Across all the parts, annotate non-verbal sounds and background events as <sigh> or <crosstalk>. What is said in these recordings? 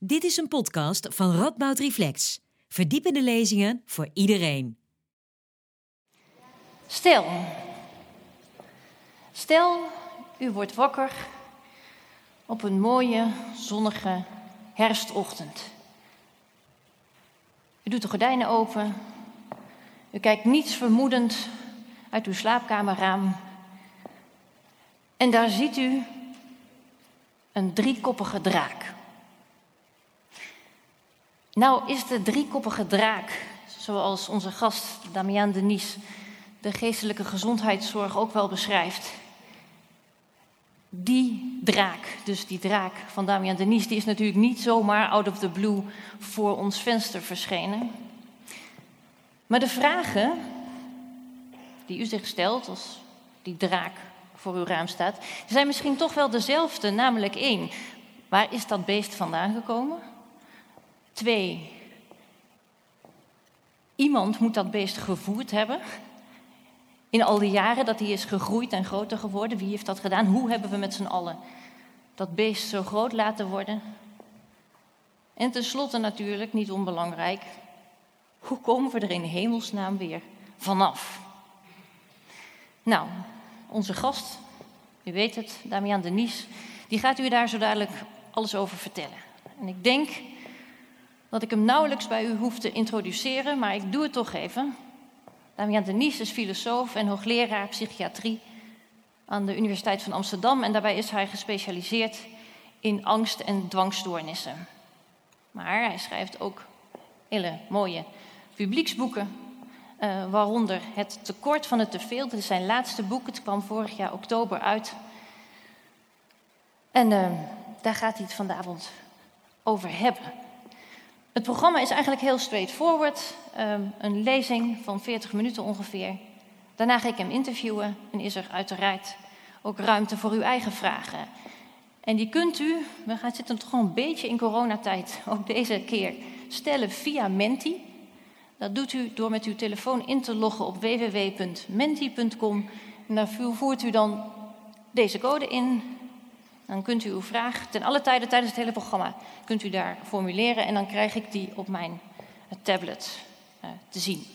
Dit is een podcast van Radboud Reflex. Verdiepende lezingen voor iedereen. Stel, stel, u wordt wakker op een mooie, zonnige herfstochtend. U doet de gordijnen open. U kijkt niets vermoedend uit uw slaapkamerraam. En daar ziet u een driekoppige draak. Nou is de driekoppige draak, zoals onze gast Damian Denis de geestelijke gezondheidszorg ook wel beschrijft. Die draak, dus die draak van Damian Denis, die is natuurlijk niet zomaar out of the blue voor ons venster verschenen. Maar de vragen die u zich stelt als die draak voor uw raam staat, zijn misschien toch wel dezelfde. Namelijk één, waar is dat beest vandaan gekomen? Twee, iemand moet dat beest gevoerd hebben. In al die jaren dat hij is gegroeid en groter geworden, wie heeft dat gedaan? Hoe hebben we met z'n allen dat beest zo groot laten worden? En tenslotte natuurlijk, niet onbelangrijk, hoe komen we er in hemelsnaam weer vanaf? Nou, onze gast, u weet het, Damian Denis, die gaat u daar zo dadelijk alles over vertellen. En ik denk dat ik hem nauwelijks bij u hoef te introduceren, maar ik doe het toch even. Damian Denis is filosoof en hoogleraar psychiatrie aan de Universiteit van Amsterdam en daarbij is hij gespecialiseerd in angst- en dwangstoornissen. Maar hij schrijft ook hele mooie publieksboeken, uh, waaronder Het tekort van het teveel. Dit is zijn laatste boek, het kwam vorig jaar oktober uit. En uh, daar gaat hij het vanavond over hebben. Het programma is eigenlijk heel straightforward. Um, een lezing van 40 minuten ongeveer. Daarna ga ik hem interviewen en is er uiteraard ook ruimte voor uw eigen vragen. En die kunt u, we gaan zitten toch een beetje in coronatijd, <laughs> ook deze keer, stellen via Menti. Dat doet u door met uw telefoon in te loggen op www.menti.com. En daar voert u dan deze code in. Dan kunt u uw vraag ten alle tijden tijdens het hele programma kunt u daar formuleren en dan krijg ik die op mijn tablet uh, te zien.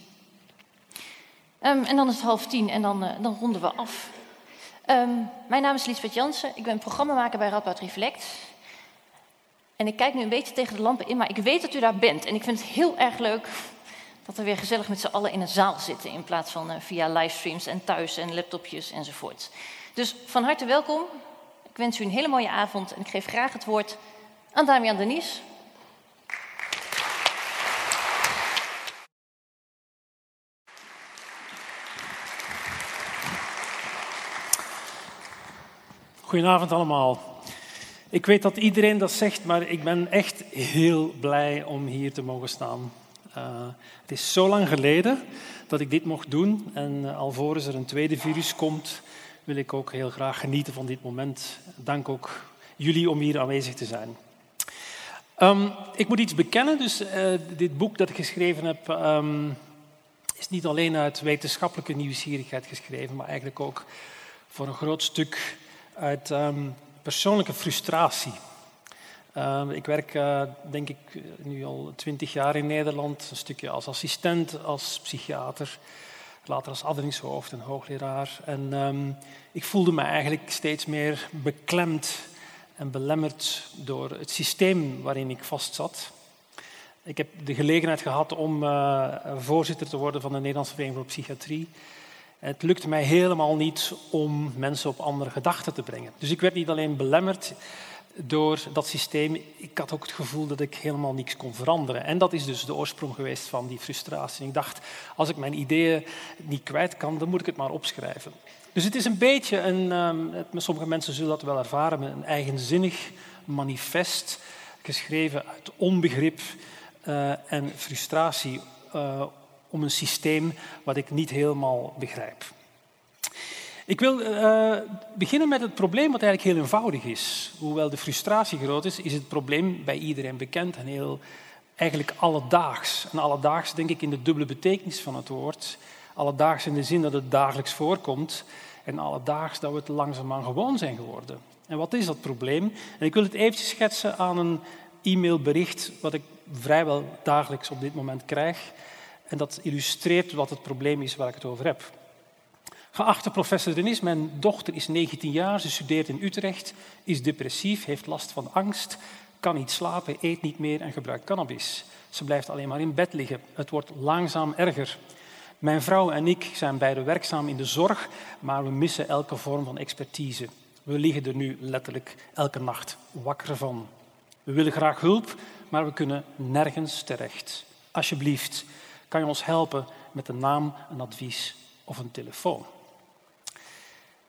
Um, en dan is het half tien en dan, uh, dan ronden we af. Um, mijn naam is Liesbeth Jansen, ik ben programmamaker bij Radboud Reflect. En ik kijk nu een beetje tegen de lampen in, maar ik weet dat u daar bent. En ik vind het heel erg leuk dat we weer gezellig met z'n allen in een zaal zitten... in plaats van via livestreams en thuis en laptopjes enzovoort. Dus van harte welkom. Ik wens u een hele mooie avond en ik geef graag het woord aan Damian Denis. Goedenavond allemaal. Ik weet dat iedereen dat zegt, maar ik ben echt heel blij om hier te mogen staan. Uh, het is zo lang geleden dat ik dit mocht doen en uh, alvorens er een tweede virus komt, wil ik ook heel graag genieten van dit moment. Dank ook jullie om hier aanwezig te zijn. Um, ik moet iets bekennen, dus uh, dit boek dat ik geschreven heb um, is niet alleen uit wetenschappelijke nieuwsgierigheid geschreven, maar eigenlijk ook voor een groot stuk uit um, persoonlijke frustratie. ik werk, uh, denk ik, nu al twintig jaar in Nederland, een stukje als assistent, als psychiater, later als afdelingshoofd en hoogleraar. En ik voelde me eigenlijk steeds meer beklemd en belemmerd door het systeem waarin ik vastzat. Ik heb de gelegenheid gehad om uh, voorzitter te worden van de Nederlandse Vereniging voor Psychiatrie. Het lukte mij helemaal niet om mensen op andere gedachten te brengen. Dus ik werd niet alleen belemmerd door dat systeem, ik had ook het gevoel dat ik helemaal niets kon veranderen. En dat is dus de oorsprong geweest van die frustratie. Ik dacht, als ik mijn ideeën niet kwijt kan, dan moet ik het maar opschrijven. Dus het is een beetje een, um, sommige mensen zullen dat wel ervaren, een eigenzinnig manifest, geschreven uit onbegrip uh, en frustratie uh, om een systeem wat ik niet helemaal begrijp. Ik wil uh, beginnen met het probleem wat eigenlijk heel eenvoudig is. Hoewel de frustratie groot is, is het probleem bij iedereen bekend en heel eigenlijk alledaags. En alledaags denk ik in de dubbele betekenis van het woord. Alledaags in de zin dat het dagelijks voorkomt en alledaags dat we het langzaamaan gewoon zijn geworden. En wat is dat probleem? En ik wil het eventjes schetsen aan een e-mailbericht wat ik vrijwel dagelijks op dit moment krijg. En dat illustreert wat het probleem is waar ik het over heb. Geachte professor Denis, mijn dochter is 19 jaar, ze studeert in Utrecht, is depressief, heeft last van angst, kan niet slapen, eet niet meer en gebruikt cannabis. Ze blijft alleen maar in bed liggen. Het wordt langzaam erger. Mijn vrouw en ik zijn beide werkzaam in de zorg, maar we missen elke vorm van expertise. We liggen er nu letterlijk elke nacht wakker van. We willen graag hulp, maar we kunnen nergens terecht. Alsjeblieft, kan je ons helpen met een naam, een advies of een telefoon?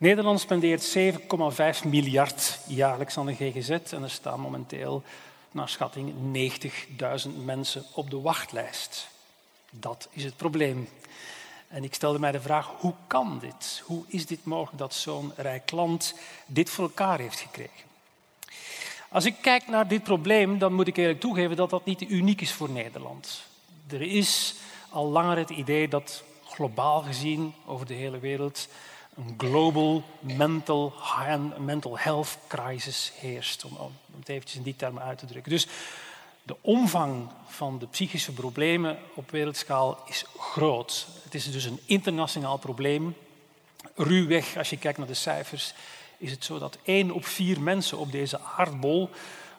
Nederland spendeert 7,5 miljard jaarlijks aan de GGZ en er staan momenteel naar schatting 90.000 mensen op de wachtlijst. Dat is het probleem. En ik stelde mij de vraag, hoe kan dit? Hoe is dit mogelijk dat zo'n rijk land dit voor elkaar heeft gekregen? Als ik kijk naar dit probleem, dan moet ik eerlijk toegeven dat dat niet uniek is voor Nederland. Er is al langer het idee dat globaal gezien over de hele wereld een global mental, mental health crisis heerst, om, het eventjes in die termen uit te drukken. Dus de omvang van de psychische problemen op wereldschaal is groot. Het is dus een internationaal probleem. Ruwweg, als je kijkt naar de cijfers, is het zo dat één op vier mensen op deze aardbol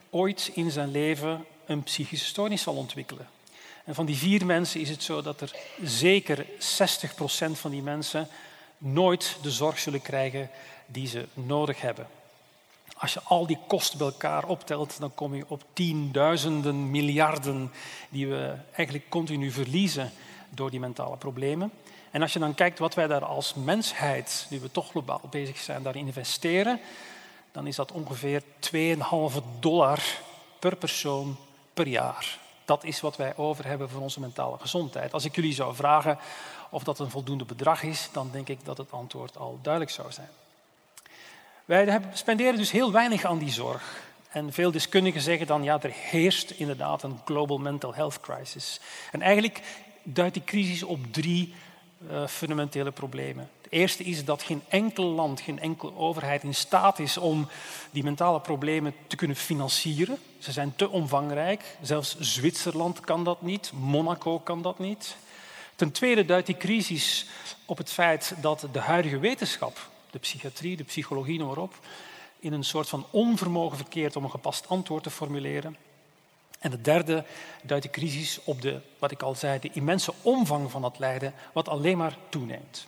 ooit in zijn leven een psychische stoornis zal ontwikkelen. En van die vier mensen is het zo dat er zeker 60% van die mensen nooit de zorg zullen krijgen die ze nodig hebben. Als je al die kosten bij elkaar optelt, dan kom je op tienduizenden miljarden die we eigenlijk continu verliezen door die mentale problemen. En als je dan kijkt wat wij daar als mensheid, nu we toch globaal bezig zijn, daarin investeren, dan is dat ongeveer 2,5 dollar per persoon per jaar. Dat is wat wij over hebben voor onze mentale gezondheid. Als ik jullie zou vragen of dat een voldoende bedrag is, dan denk ik dat het antwoord al duidelijk zou zijn. Wij spenderen dus heel weinig aan die zorg. En veel deskundigen zeggen dan, ja, er heerst inderdaad een global mental health crisis. En eigenlijk duidt die crisis op drie uh, fundamentele problemen. Het eerste is dat geen enkel land, geen enkele overheid in staat is om die mentale problemen te kunnen financieren. Ze zijn te omvangrijk. Zelfs Zwitserland kan dat niet, Monaco kan dat niet. Ten tweede duidt die crisis op het feit dat de huidige wetenschap, de psychiatrie, de psychologie, noem maar op, in een soort van onvermogen verkeert om een gepast antwoord te formuleren. En de derde duidt de crisis op de, wat ik al zei, de immense omvang van het lijden, wat alleen maar toeneemt.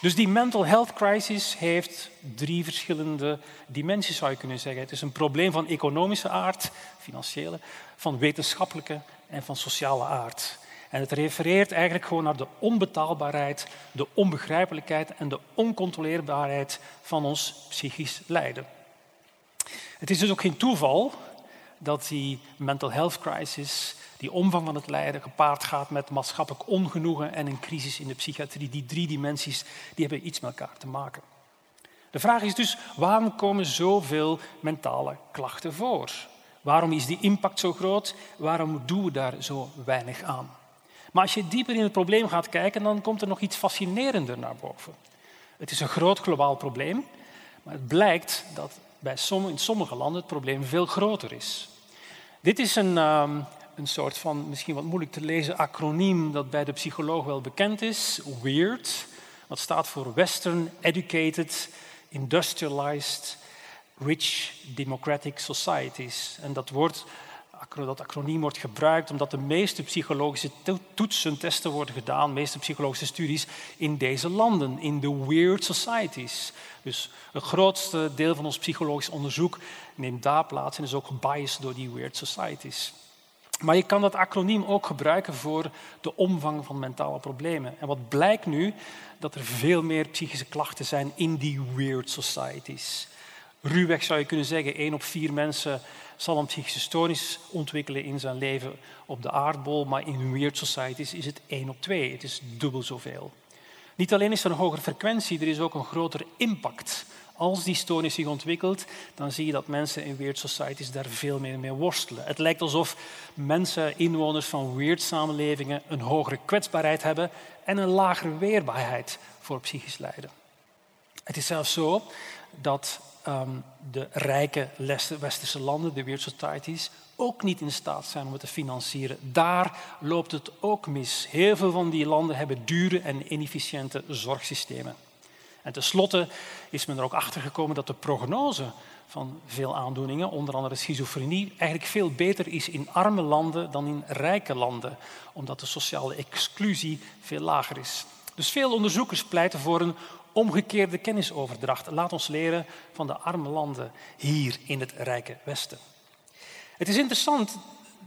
Dus die mental health crisis heeft drie verschillende dimensies, zou je kunnen zeggen. Het is een probleem van economische aard, financiële, van wetenschappelijke en van sociale aard. En het refereert eigenlijk gewoon naar de onbetaalbaarheid, de onbegrijpelijkheid en de oncontroleerbaarheid van ons psychisch lijden. Het is dus ook geen toeval dat die mental health crisis, die omvang van het lijden, gepaard gaat met maatschappelijk ongenoegen en een crisis in de psychiatrie. Die drie dimensies die hebben iets met elkaar te maken. De vraag is dus, waarom komen zoveel mentale klachten voor? Waarom is die impact zo groot? Waarom doen we daar zo weinig aan? Maar als je dieper in het probleem gaat kijken, dan komt er nog iets fascinerender naar boven. Het is een groot globaal probleem, maar het blijkt dat bij in sommige landen het probleem veel groter is. Dit is een, um, een soort van, misschien wat moeilijk te lezen, acroniem dat bij de psycholoog wel bekend is, WEIRD. Wat staat voor Western Educated, Industrialized, Rich Democratic Societies. En dat woord dat acroniem wordt gebruikt omdat de meeste psychologische toetsen, testen worden gedaan, de meeste psychologische studies in deze landen, in de weird societies. Dus het grootste deel van ons psychologisch onderzoek neemt daar plaats en is ook gebiased door die weird societies. Maar je kan dat acroniem ook gebruiken voor de omvang van mentale problemen. En wat blijkt nu? Dat er veel meer psychische klachten zijn in die weird societies. Ruwweg zou je kunnen zeggen, één op vier mensen zal een psychische stoornis ontwikkelen in zijn leven op de aardbol, maar in weird societies is het één op twee. Het is dubbel zoveel. Niet alleen is er een hogere frequentie, er is ook een grotere impact. Als die stoornis zich ontwikkelt, dan zie je dat mensen in weird societies daar veel meer mee worstelen. Het lijkt alsof mensen, inwoners van weird samenlevingen, een hogere kwetsbaarheid hebben en een lagere weerbaarheid voor psychisch lijden. Het is zelfs zo dat um, de rijke westerse landen, de weird societies, ook niet in staat zijn om het te financieren. Daar loopt het ook mis. Heel veel van die landen hebben dure en inefficiënte zorgsystemen. En tenslotte is men er ook achter gekomen dat de prognose van veel aandoeningen, onder andere schizofrenie, eigenlijk veel beter is in arme landen dan in rijke landen, omdat de sociale exclusie veel lager is. Dus veel onderzoekers pleiten voor een omgekeerde kennisoverdracht. Laat ons leren van de arme landen hier in het rijke Westen. Het is interessant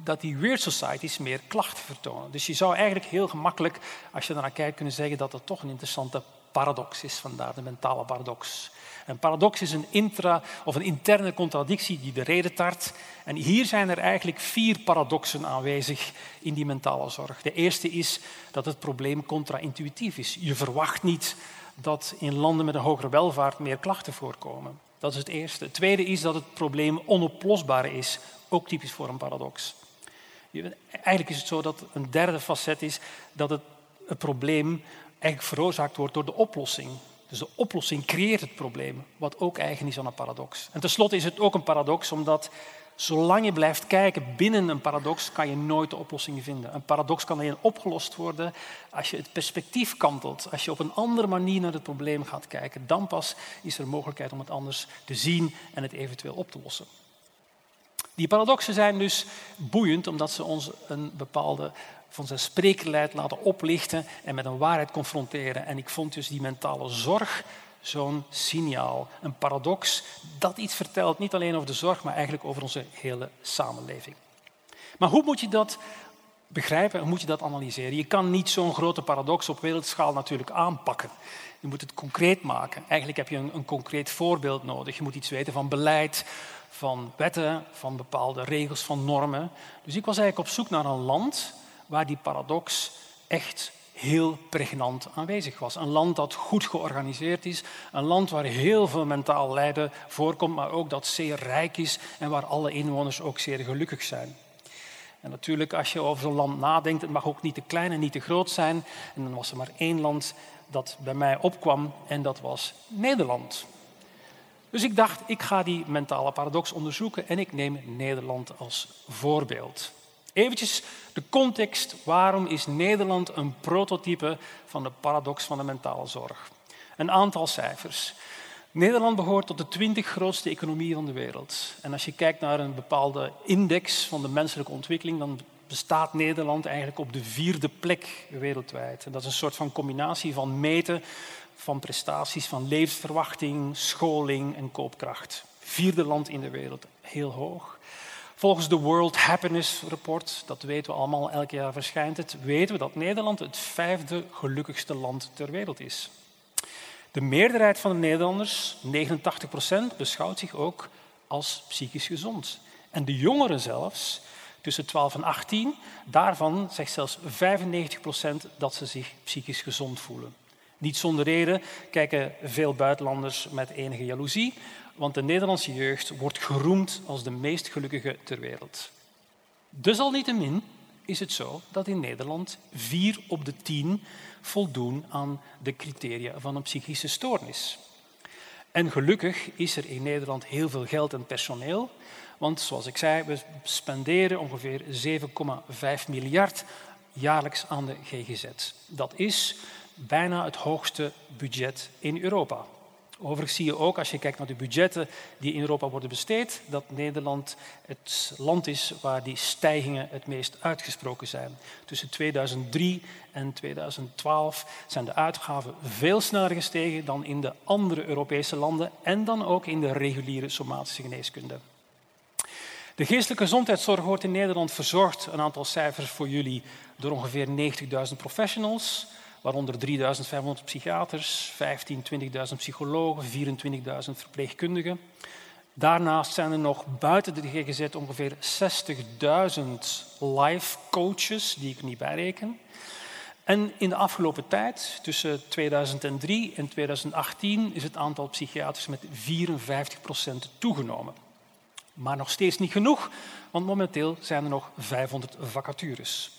dat die weird societies meer klachten vertonen. Dus je zou eigenlijk heel gemakkelijk, als je naar kijkt, kunnen zeggen dat het toch een interessante paradox is, vandaar de mentale paradox. Een paradox is een intra- of een interne contradictie die de reden tart. En hier zijn er eigenlijk vier paradoxen aanwezig in die mentale zorg. De eerste is dat het probleem contra-intuïtief is. Je verwacht niet dat in landen met een hogere welvaart meer klachten voorkomen. Dat is het eerste. Het tweede is dat het probleem onoplosbaar is, ook typisch voor een paradox. Eigenlijk is het zo dat een derde facet is dat het, het probleem eigenlijk veroorzaakt wordt door de oplossing. Dus de oplossing creëert het probleem, wat ook eigen is aan een paradox. En tenslotte is het ook een paradox, omdat zolang je blijft kijken binnen een paradox, kan je nooit de oplossing vinden. Een paradox kan alleen opgelost worden als je het perspectief kantelt, als je op een andere manier naar het probleem gaat kijken. Dan pas is er mogelijkheid om het anders te zien en het eventueel op te lossen. Die paradoxen zijn dus boeiend omdat ze ons een bepaalde van zijn spreekleid laten oplichten en met een waarheid confronteren. En ik vond dus die mentale zorg zo'n signaal, een paradox dat iets vertelt, niet alleen over de zorg, maar eigenlijk over onze hele samenleving. Maar hoe moet je dat begrijpen en moet je dat analyseren? Je kan niet zo'n grote paradox op wereldschaal natuurlijk aanpakken. Je moet het concreet maken. Eigenlijk heb je een, een concreet voorbeeld nodig. Je moet iets weten van beleid, van wetten, van bepaalde regels, van normen. Dus ik was eigenlijk op zoek naar een land waar die paradox echt heel pregnant aanwezig was. Een land dat goed georganiseerd is, een land waar heel veel mentaal lijden voorkomt, maar ook dat zeer rijk is en waar alle inwoners ook zeer gelukkig zijn. En natuurlijk, als je over zo'n land nadenkt, het mag ook niet te klein en niet te groot zijn. En dan was er maar één land dat bij mij opkwam en dat was Nederland. Dus ik dacht, ik ga die mentale paradox onderzoeken en ik neem Nederland als voorbeeld. Eventjes de context, waarom is Nederland een prototype van de paradox van de mentale zorg? Een aantal cijfers. Nederland behoort tot de twintig grootste economieën van de wereld. En als je kijkt naar een bepaalde index van de menselijke ontwikkeling, dan bestaat Nederland eigenlijk op de vierde plek wereldwijd. En dat is een soort van combinatie van meten van prestaties, van levensverwachting, scholing en koopkracht. Vierde land in de wereld, heel hoog. Volgens de World Happiness Report, dat weten we allemaal, elk jaar verschijnt het, weten we dat Nederland het vijfde gelukkigste land ter wereld is. De meerderheid van de Nederlanders, 89% beschouwt zich ook als psychisch gezond. En de jongeren zelfs, tussen 12 en 18, daarvan zegt zelfs 95% dat ze zich psychisch gezond voelen. Niet zonder reden kijken veel buitenlanders met enige jaloezie want de Nederlandse jeugd wordt geroemd als de meest gelukkige ter wereld. Desalniettemin is het zo dat in Nederland vier op de tien voldoen aan de criteria van een psychische stoornis. En gelukkig is er in Nederland heel veel geld en personeel, want zoals ik zei, we spenderen ongeveer 7,5 miljard jaarlijks aan de GGZ. Dat is bijna het hoogste budget in Europa. Overigens zie je ook, als je kijkt naar de budgetten die in Europa worden besteed, dat Nederland het land is waar die stijgingen het meest uitgesproken zijn. Tussen 2003 en 2012 zijn de uitgaven veel sneller gestegen dan in de andere Europese landen en dan ook in de reguliere somatische geneeskunde. De geestelijke gezondheidszorg wordt in Nederland verzorgd, een aantal cijfers voor jullie, door ongeveer 90.000 professionals waaronder 3.500 psychiaters, 15, 20.000 psychologen, 24.000 verpleegkundigen. Daarnaast zijn er nog buiten de GGZ ongeveer 60.000 life coaches, die ik niet bijreken. En in de afgelopen tijd, tussen 2003 en 2018, is het aantal psychiaters met 54% toegenomen. Maar nog steeds niet genoeg, want momenteel zijn er nog 500 vacatures.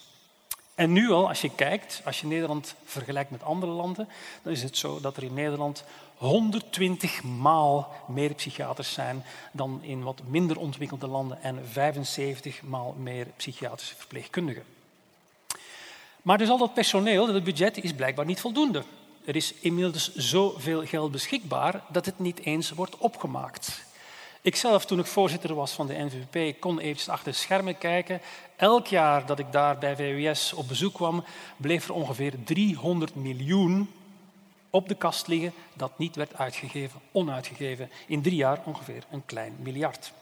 En nu al, als je kijkt, als je Nederland vergelijkt met andere landen, dan is het zo dat er in Nederland 120 maal meer psychiaters zijn dan in wat minder ontwikkelde landen en 75 maal meer psychiatrische verpleegkundigen. Maar dus al dat personeel, dat budget, is blijkbaar niet voldoende. Er is inmiddels zoveel geld beschikbaar dat het niet eens wordt opgemaakt. Ikzelf, toen ik voorzitter was van de NVP, kon eventjes achter de schermen kijken. Elk jaar dat ik daar bij VWS op bezoek kwam, bleef er ongeveer 300 miljoen op de kast liggen dat niet werd uitgegeven, onuitgegeven. In drie jaar ongeveer een klein miljard.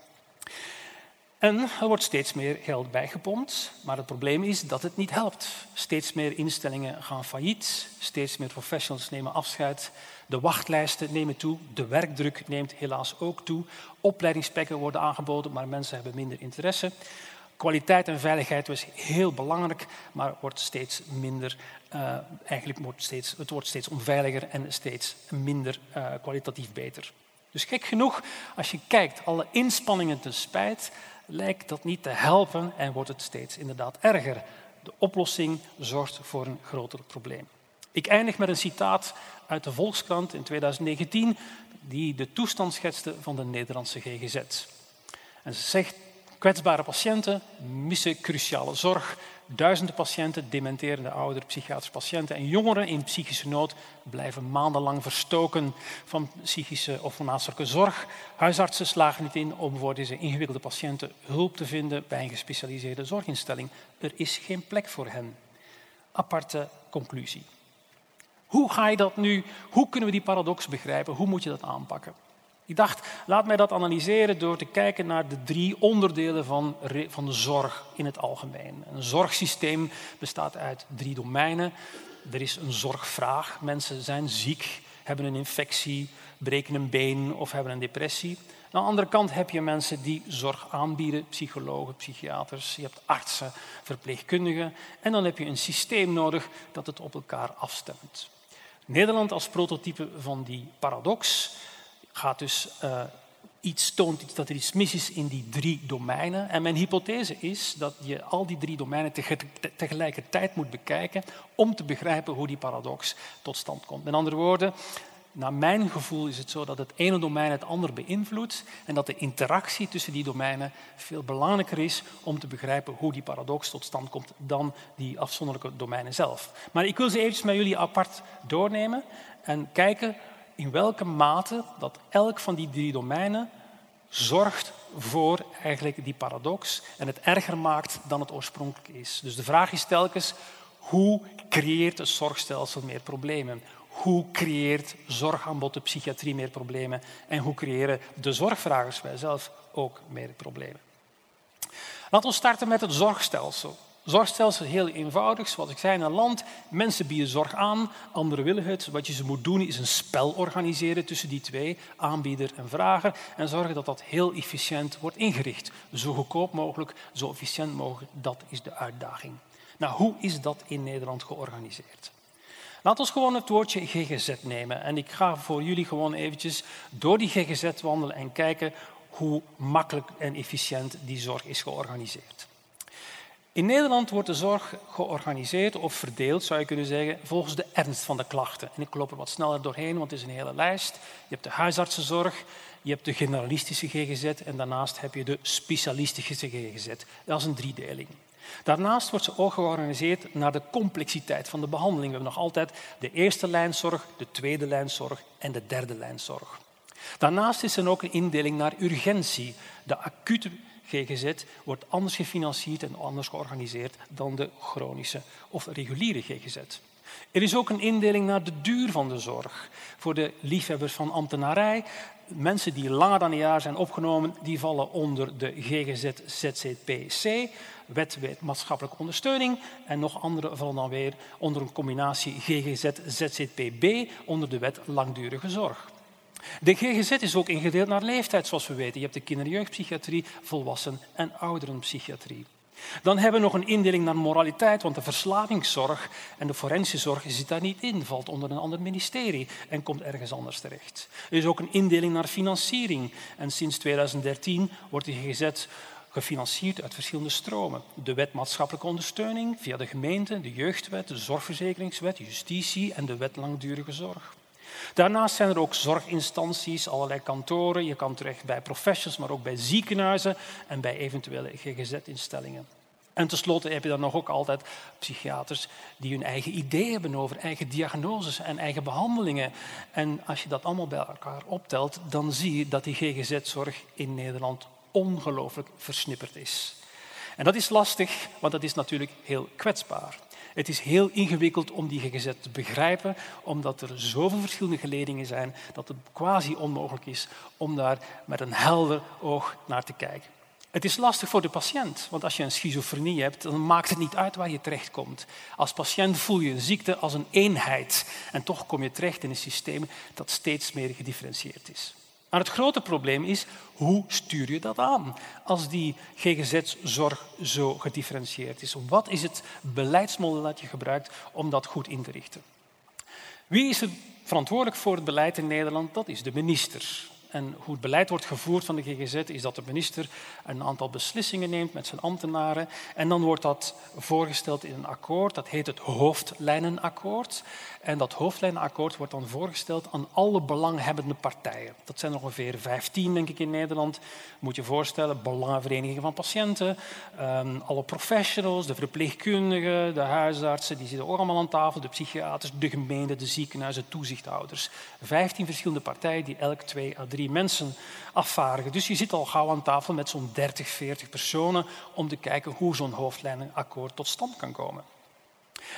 En er wordt steeds meer geld bijgepompt, maar het probleem is dat het niet helpt. Steeds meer instellingen gaan failliet, steeds meer professionals nemen afscheid, de wachtlijsten nemen toe, de werkdruk neemt helaas ook toe, opleidingsplekken worden aangeboden, maar mensen hebben minder interesse. Kwaliteit en veiligheid was heel belangrijk, maar wordt steeds minder, uh, eigenlijk wordt steeds, het wordt steeds onveiliger en steeds minder uh, kwalitatief beter. Dus gek genoeg, als je kijkt, alle inspanningen ten spijt, lijkt dat niet te helpen en wordt het steeds inderdaad erger. De oplossing zorgt voor een groter probleem. Ik eindig met een citaat uit de Volkskrant in 2019, die de toestand schetste van de Nederlandse GGZ. En ze zegt, kwetsbare patiënten missen cruciale zorg. Duizenden patiënten, dementerende ouderen, psychiatrische patiënten en jongeren in psychische nood blijven maandenlang verstoken van psychische of maatschappelijke zorg. Huisartsen slagen niet in om voor deze ingewikkelde patiënten hulp te vinden bij een gespecialiseerde zorginstelling. Er is geen plek voor hen. Aparte conclusie. Hoe ga je dat nu, hoe kunnen we die paradox begrijpen? Hoe moet je dat aanpakken? Ik dacht, laat mij dat analyseren door te kijken naar de drie onderdelen van, van de zorg in het algemeen. Een zorgsysteem bestaat uit drie domeinen. Er is een zorgvraag. Mensen zijn ziek, hebben een infectie, breken een been of hebben een depressie. Aan de andere kant heb je mensen die zorg aanbieden, psychologen, psychiaters, je hebt artsen, verpleegkundigen. En dan heb je een systeem nodig dat het op elkaar afstemt. Nederland als prototype van die paradox gaat dus uh, iets toont dat er iets mis is in die drie domeinen. En mijn hypothese is dat je al die drie domeinen tegelijkertijd moet bekijken om te begrijpen hoe die paradox tot stand komt. Met andere woorden, naar mijn gevoel is het zo dat het ene domein het andere beïnvloedt en dat de interactie tussen die domeinen veel belangrijker is om te begrijpen hoe die paradox tot stand komt dan die afzonderlijke domeinen zelf. Maar ik wil ze eventjes met jullie apart doornemen en kijken in welke mate dat elk van die drie domeinen zorgt voor eigenlijk die paradox en het erger maakt dan het oorspronkelijk is. Dus de vraag is telkens, hoe creëert het zorgstelsel meer problemen? Hoe creëert zorgaanbod de psychiatrie meer problemen? En hoe creëren de zorgvragers wij zelf ook meer problemen? Laten we starten met het zorgstelsel. Zorgstelsel heel eenvoudig. Zoals ik zei, in een land, mensen bieden zorg aan, anderen willen het. Wat je ze moet doen is een spel organiseren tussen die twee, aanbieder en vrager, en zorgen dat dat heel efficiënt wordt ingericht. Zo goedkoop mogelijk, zo efficiënt mogelijk, dat is de uitdaging. Nou, hoe is dat in Nederland georganiseerd? Laten we gewoon het woordje GGZ nemen. En ik ga voor jullie gewoon eventjes door die GGZ wandelen en kijken hoe makkelijk en efficiënt die zorg is georganiseerd. In Nederland wordt de zorg georganiseerd of verdeeld, zou je kunnen zeggen, volgens de ernst van de klachten. En ik loop er wat sneller doorheen, want het is een hele lijst. Je hebt de huisartsenzorg, je hebt de generalistische GGZ en daarnaast heb je de specialistische GGZ. Dat is een driedeling. Daarnaast wordt ze ook georganiseerd naar de complexiteit van de behandeling. We hebben nog altijd de eerste lijnzorg, de tweede lijnzorg en de derde lijnzorg. Daarnaast is er ook een indeling naar urgentie. De acute GGZ wordt anders gefinancierd en anders georganiseerd dan de chronische of reguliere GGZ. Er is ook een indeling naar de duur van de zorg. Voor de liefhebbers van ambtenarij, mensen die langer dan een jaar zijn opgenomen, die vallen onder de GGZ-ZZPC, wet, maatschappelijke ondersteuning. En nog andere vallen dan weer onder een combinatie GGZ-ZZPB, onder de wet langdurige zorg. De GGZ is ook ingedeeld naar leeftijd, zoals we weten. Je hebt de kinder- en jeugdpsychiatrie, volwassen- en ouderenpsychiatrie. Dan hebben we nog een indeling naar moraliteit, want de verslavingszorg en de forensische zorg zit daar niet in, valt onder een ander ministerie en komt ergens anders terecht. Er is ook een indeling naar financiering en sinds 2013 wordt de GGZ gefinancierd uit verschillende stromen. De wet maatschappelijke ondersteuning via de gemeente, de jeugdwet, de zorgverzekeringswet, justitie en de wet langdurige zorg. Daarnaast zijn er ook zorginstanties, allerlei kantoren. Je kan terecht bij professionals, maar ook bij ziekenhuizen en bij eventuele GGZ-instellingen. En tenslotte heb je dan nog ook altijd psychiaters die hun eigen ideeën hebben over eigen diagnoses en eigen behandelingen. En als je dat allemaal bij elkaar optelt, dan zie je dat die GGZ-zorg in Nederland ongelooflijk versnipperd is. En dat is lastig, want dat is natuurlijk heel kwetsbaar. Het is heel ingewikkeld om die GGZ te begrijpen, omdat er zoveel verschillende geledingen zijn dat het quasi onmogelijk is om daar met een helder oog naar te kijken. Het is lastig voor de patiënt, want als je een schizofrenie hebt, dan maakt het niet uit waar je terechtkomt. Als patiënt voel je een ziekte als een eenheid en toch kom je terecht in een systeem dat steeds meer gedifferentieerd is. Maar het grote probleem is, hoe stuur je dat aan als die GGZ-zorg zo gedifferentieerd is? Wat is het beleidsmodel dat je gebruikt om dat goed in te richten? Wie is er verantwoordelijk voor het beleid in Nederland? Dat is de minister. En hoe het beleid wordt gevoerd van de GGZ is dat de minister een aantal beslissingen neemt met zijn ambtenaren. En dan wordt dat voorgesteld in een akkoord, dat heet het hoofdlijnenakkoord. En dat hoofdlijnenakkoord wordt dan voorgesteld aan alle belanghebbende partijen. Dat zijn er ongeveer 15, denk ik, in Nederland. Moet je voorstellen, belangenverenigingen van patiënten, um, alle professionals, de verpleegkundigen, de huisartsen, die zitten ook allemaal aan tafel, de psychiaters, de gemeente, de ziekenhuizen, toezichthouders. 15 verschillende partijen die elk twee à drie mensen afvaardigen. Dus je zit al gauw aan tafel met zo'n 30, 40 personen om te kijken hoe zo'n hoofdlijnenakkoord tot stand kan komen.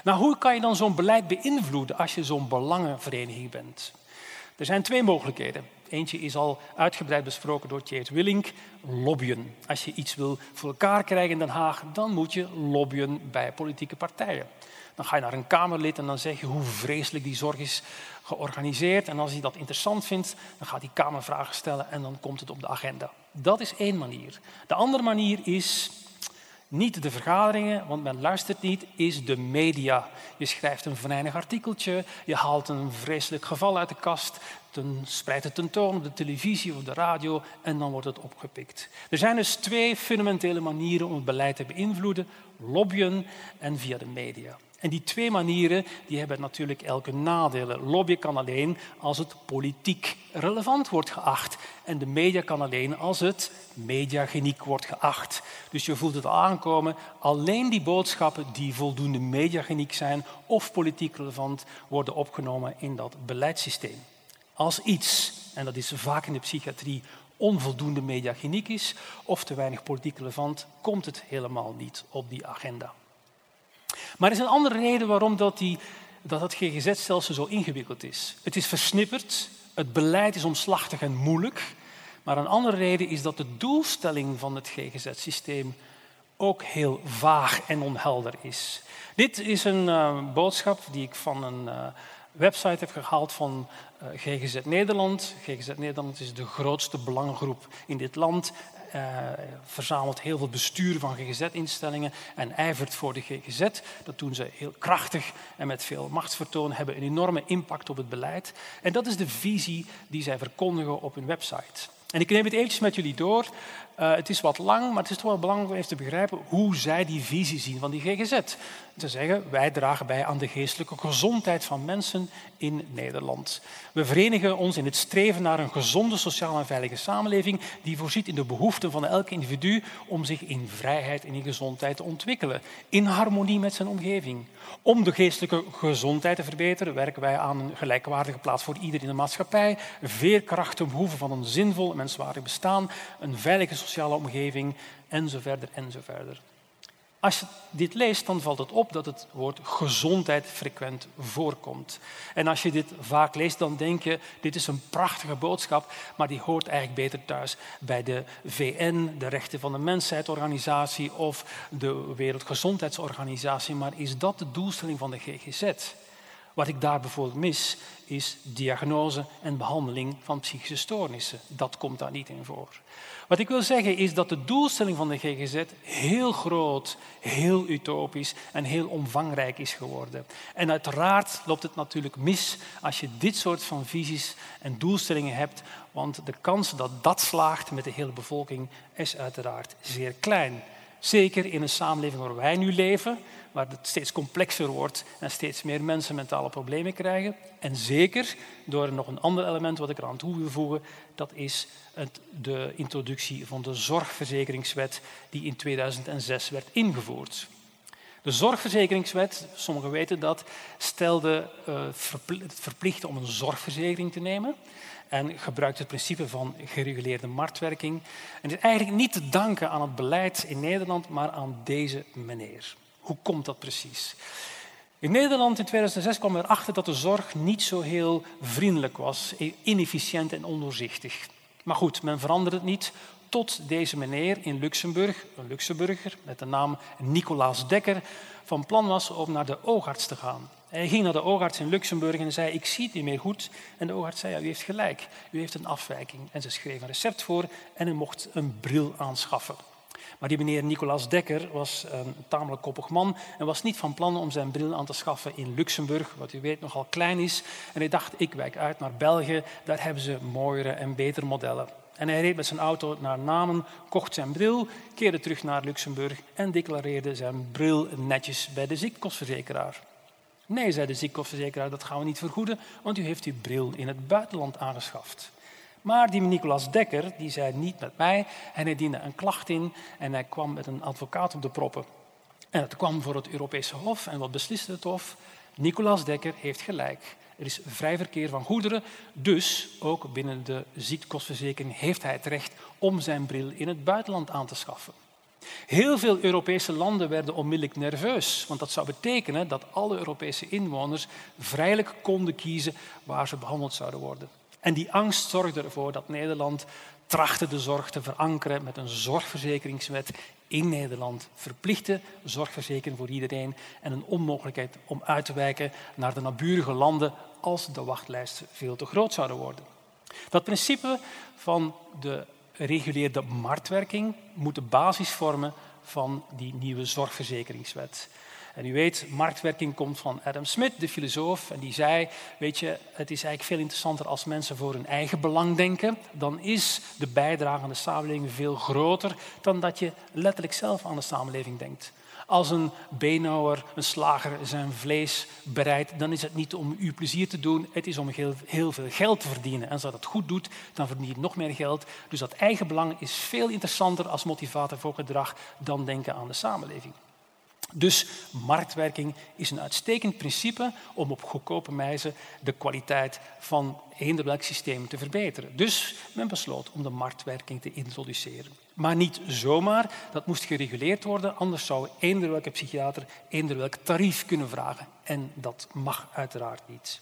Nou, hoe kan je dan zo'n beleid beïnvloeden als je zo'n belangenvereniging bent? Er zijn twee mogelijkheden. Eentje is al uitgebreid besproken door Tjeerd Willink, lobbyen. Als je iets wil voor elkaar krijgen in Den Haag, dan moet je lobbyen bij politieke partijen. Dan ga je naar een Kamerlid en dan zeg je hoe vreselijk die zorg is georganiseerd. En als hij dat interessant vindt, dan gaat hij Kamervragen stellen en dan komt het op de agenda. Dat is één manier. De andere manier is niet de vergaderingen, want men luistert niet, is de media. Je schrijft een venijnig artikeltje, je haalt een vreselijk geval uit de kast, ten, spreidt het tentoon op de televisie of de radio en dan wordt het opgepikt. Er zijn dus twee fundamentele manieren om het beleid te beïnvloeden, lobbyen en via de media. En die twee manieren die hebben natuurlijk elke nadelen. Lobby kan alleen als het politiek relevant wordt geacht. En de media kan alleen als het mediageniek wordt geacht. Dus je voelt het aankomen. Alleen die boodschappen die voldoende mediageniek zijn of politiek relevant worden opgenomen in dat beleidssysteem. Als iets, en dat is vaak in de psychiatrie, onvoldoende mediageniek is of te weinig politiek relevant, komt het helemaal niet op die agenda. Maar er is een andere reden waarom dat, die, dat het GGZ-stelsel zo ingewikkeld is. Het is versnipperd, het beleid is omslachtig en moeilijk. Maar een andere reden is dat de doelstelling van het GGZ-systeem ook heel vaag en onhelder is. Dit is een uh, boodschap die ik van een uh, website heb gehaald van uh, GGZ Nederland. GGZ Nederland is de grootste belangengroep in dit land verzamelt heel veel bestuur van GGZ-instellingen en ijvert voor de GGZ. Dat doen ze heel krachtig en met veel machtsvertoon, hebben een enorme impact op het beleid. En dat is de visie die zij verkondigen op hun website. En ik neem het eventjes met jullie door. Uh, het is wat lang, maar het is toch wel belangrijk om even te begrijpen hoe zij die visie zien van die GGZ. Te zeggen, wij dragen bij aan de geestelijke gezondheid van mensen in Nederland. We verenigen ons in het streven naar een gezonde, sociale en veilige samenleving die voorziet in de behoeften van elk individu om zich in vrijheid en in gezondheid te ontwikkelen, in harmonie met zijn omgeving. Om de geestelijke gezondheid te verbeteren werken wij aan een gelijkwaardige plaats voor ieder in de maatschappij, veerkracht ten behoeve van een zinvol en menswaardig bestaan, een veilige sociale omgeving enzovoort enzovoort. Als je dit leest, dan valt het op dat het woord gezondheid frequent voorkomt. En als je dit vaak leest, dan denk je, dit is een prachtige boodschap, maar die hoort eigenlijk beter thuis bij de VN, de Rechten van de Mensheidsorganisatie of de Wereldgezondheidsorganisatie. Maar is dat de doelstelling van de GGZ? Wat ik daar bijvoorbeeld mis, is diagnose en behandeling van psychische stoornissen. Dat komt daar niet in voor. Wat ik wil zeggen is dat de doelstelling van de GGZ heel groot, heel utopisch en heel omvangrijk is geworden. En uiteraard loopt het natuurlijk mis als je dit soort van visies en doelstellingen hebt, want de kans dat dat slaagt met de hele bevolking is uiteraard zeer klein. Zeker in een samenleving waar wij nu leven, waar het steeds complexer wordt en steeds meer mensen mentale problemen krijgen. En zeker door nog een ander element wat ik eraan toe wil voegen, dat is het, de introductie van de zorgverzekeringswet die in 2006 werd ingevoerd. De zorgverzekeringswet, sommigen weten dat, stelde uh, het verplicht om een zorgverzekering te nemen en gebruikt het principe van gereguleerde marktwerking. En is eigenlijk niet te danken aan het beleid in Nederland, maar aan deze meneer. Hoe komt dat precies? In Nederland in 2006 kwam er achter dat de zorg niet zo heel vriendelijk was, inefficiënt en ondoorzichtig. Maar goed, men veranderde het niet tot deze meneer in Luxemburg, een Luxemburger met de naam Nicolaas Dekker, van plan was om naar de oogarts te gaan. Hij ging naar de oogarts in Luxemburg en zei, ik zie het niet meer goed. En de oogarts zei, u heeft gelijk, u heeft een afwijking. En ze schreef een recept voor en hij mocht een bril aanschaffen. Maar die meneer Nicolaas Dekker was een tamelijk koppig man en was niet van plan om zijn bril aan te schaffen in Luxemburg, wat u weet nogal klein is. En hij dacht, ik wijk uit naar België, daar hebben ze mooiere en betere modellen. En hij reed met zijn auto naar Namen, kocht zijn bril, keerde terug naar Luxemburg en declareerde zijn bril netjes bij de ziektkostverzekeraar. Nee, zei de ziektkostverzekeraar, dat gaan we niet vergoeden, want u heeft uw bril in het buitenland aangeschaft. Maar die Nicolaas Dekker die zei niet met mij en hij diende een klacht in en hij kwam met een advocaat op de proppen. En het kwam voor het Europese Hof en wat besliste het Hof? Nicolaas Dekker heeft gelijk. Er is vrij verkeer van goederen, dus ook binnen de ziektkostverzekering heeft hij het recht om zijn bril in het buitenland aan te schaffen. Heel veel Europese landen werden onmiddellijk nerveus, want dat zou betekenen dat alle Europese inwoners vrijelijk konden kiezen waar ze behandeld zouden worden. En die angst zorgde ervoor dat Nederland trachtte de zorg te verankeren met een zorgverzekeringswet in Nederland. Verplichte zorgverzekering voor iedereen en een onmogelijkheid om uit te wijken naar de naburige landen als de wachtlijsten veel te groot zouden worden. Dat principe van de reguleerde marktwerking moet de basis vormen van die nieuwe zorgverzekeringswet. En u weet, marktwerking komt van Adam Smith, de filosoof. En die zei, weet je, het is eigenlijk veel interessanter als mensen voor hun eigen belang denken. Dan is de bijdrage aan de samenleving veel groter dan dat je letterlijk zelf aan de samenleving denkt. Als een beenhouwer, een slager zijn vlees bereidt, dan is het niet om u plezier te doen, het is om heel, veel geld te verdienen. En als dat het goed doet, dan verdient je nog meer geld. Dus dat eigen belang is veel interessanter als motivator voor gedrag dan denken aan de samenleving. Dus marktwerking is een uitstekend principe om op goedkope wijze de kwaliteit van systeem te verbeteren. Dus men besloot om de marktwerking te introduceren. Maar niet zomaar, dat moest gereguleerd worden, anders zou eender welke psychiater eender welk tarief kunnen vragen. En dat mag uiteraard niet.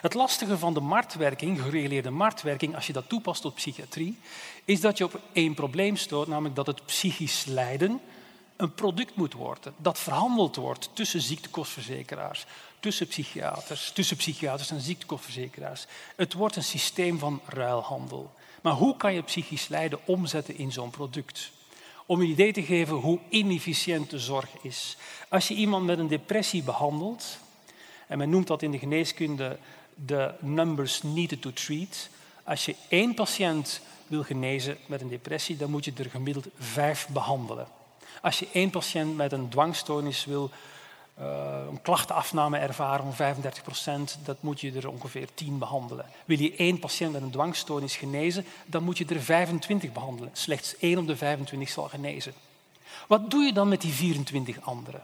Het lastige van de marktwerking, gereguleerde marktwerking, als je dat toepast op psychiatrie, is dat je op één probleem stoot, namelijk dat het psychisch lijden een product moet worden dat verhandeld wordt tussen ziektekostverzekeraars, tussen psychiaters, tussen psychiaters en ziektekostverzekeraars. Het wordt een systeem van ruilhandel. Maar hoe kan je psychisch lijden omzetten in zo'n product? Om een idee te geven hoe inefficiënt de zorg is. Als je iemand met een depressie behandelt, en men noemt dat in de geneeskunde de numbers needed to treat. Als je één patiënt wil genezen met een depressie, dan moet je er gemiddeld vijf behandelen. Als je één patiënt met een dwangstoornis wil uh, een klachtenafname ervaren van 35 procent, dat moet je er ongeveer 10 behandelen. Wil je één patiënt met een dwangstoornis genezen, dan moet je er 25 behandelen. Slechts één op de 25 zal genezen. Wat doe je dan met die 24 anderen?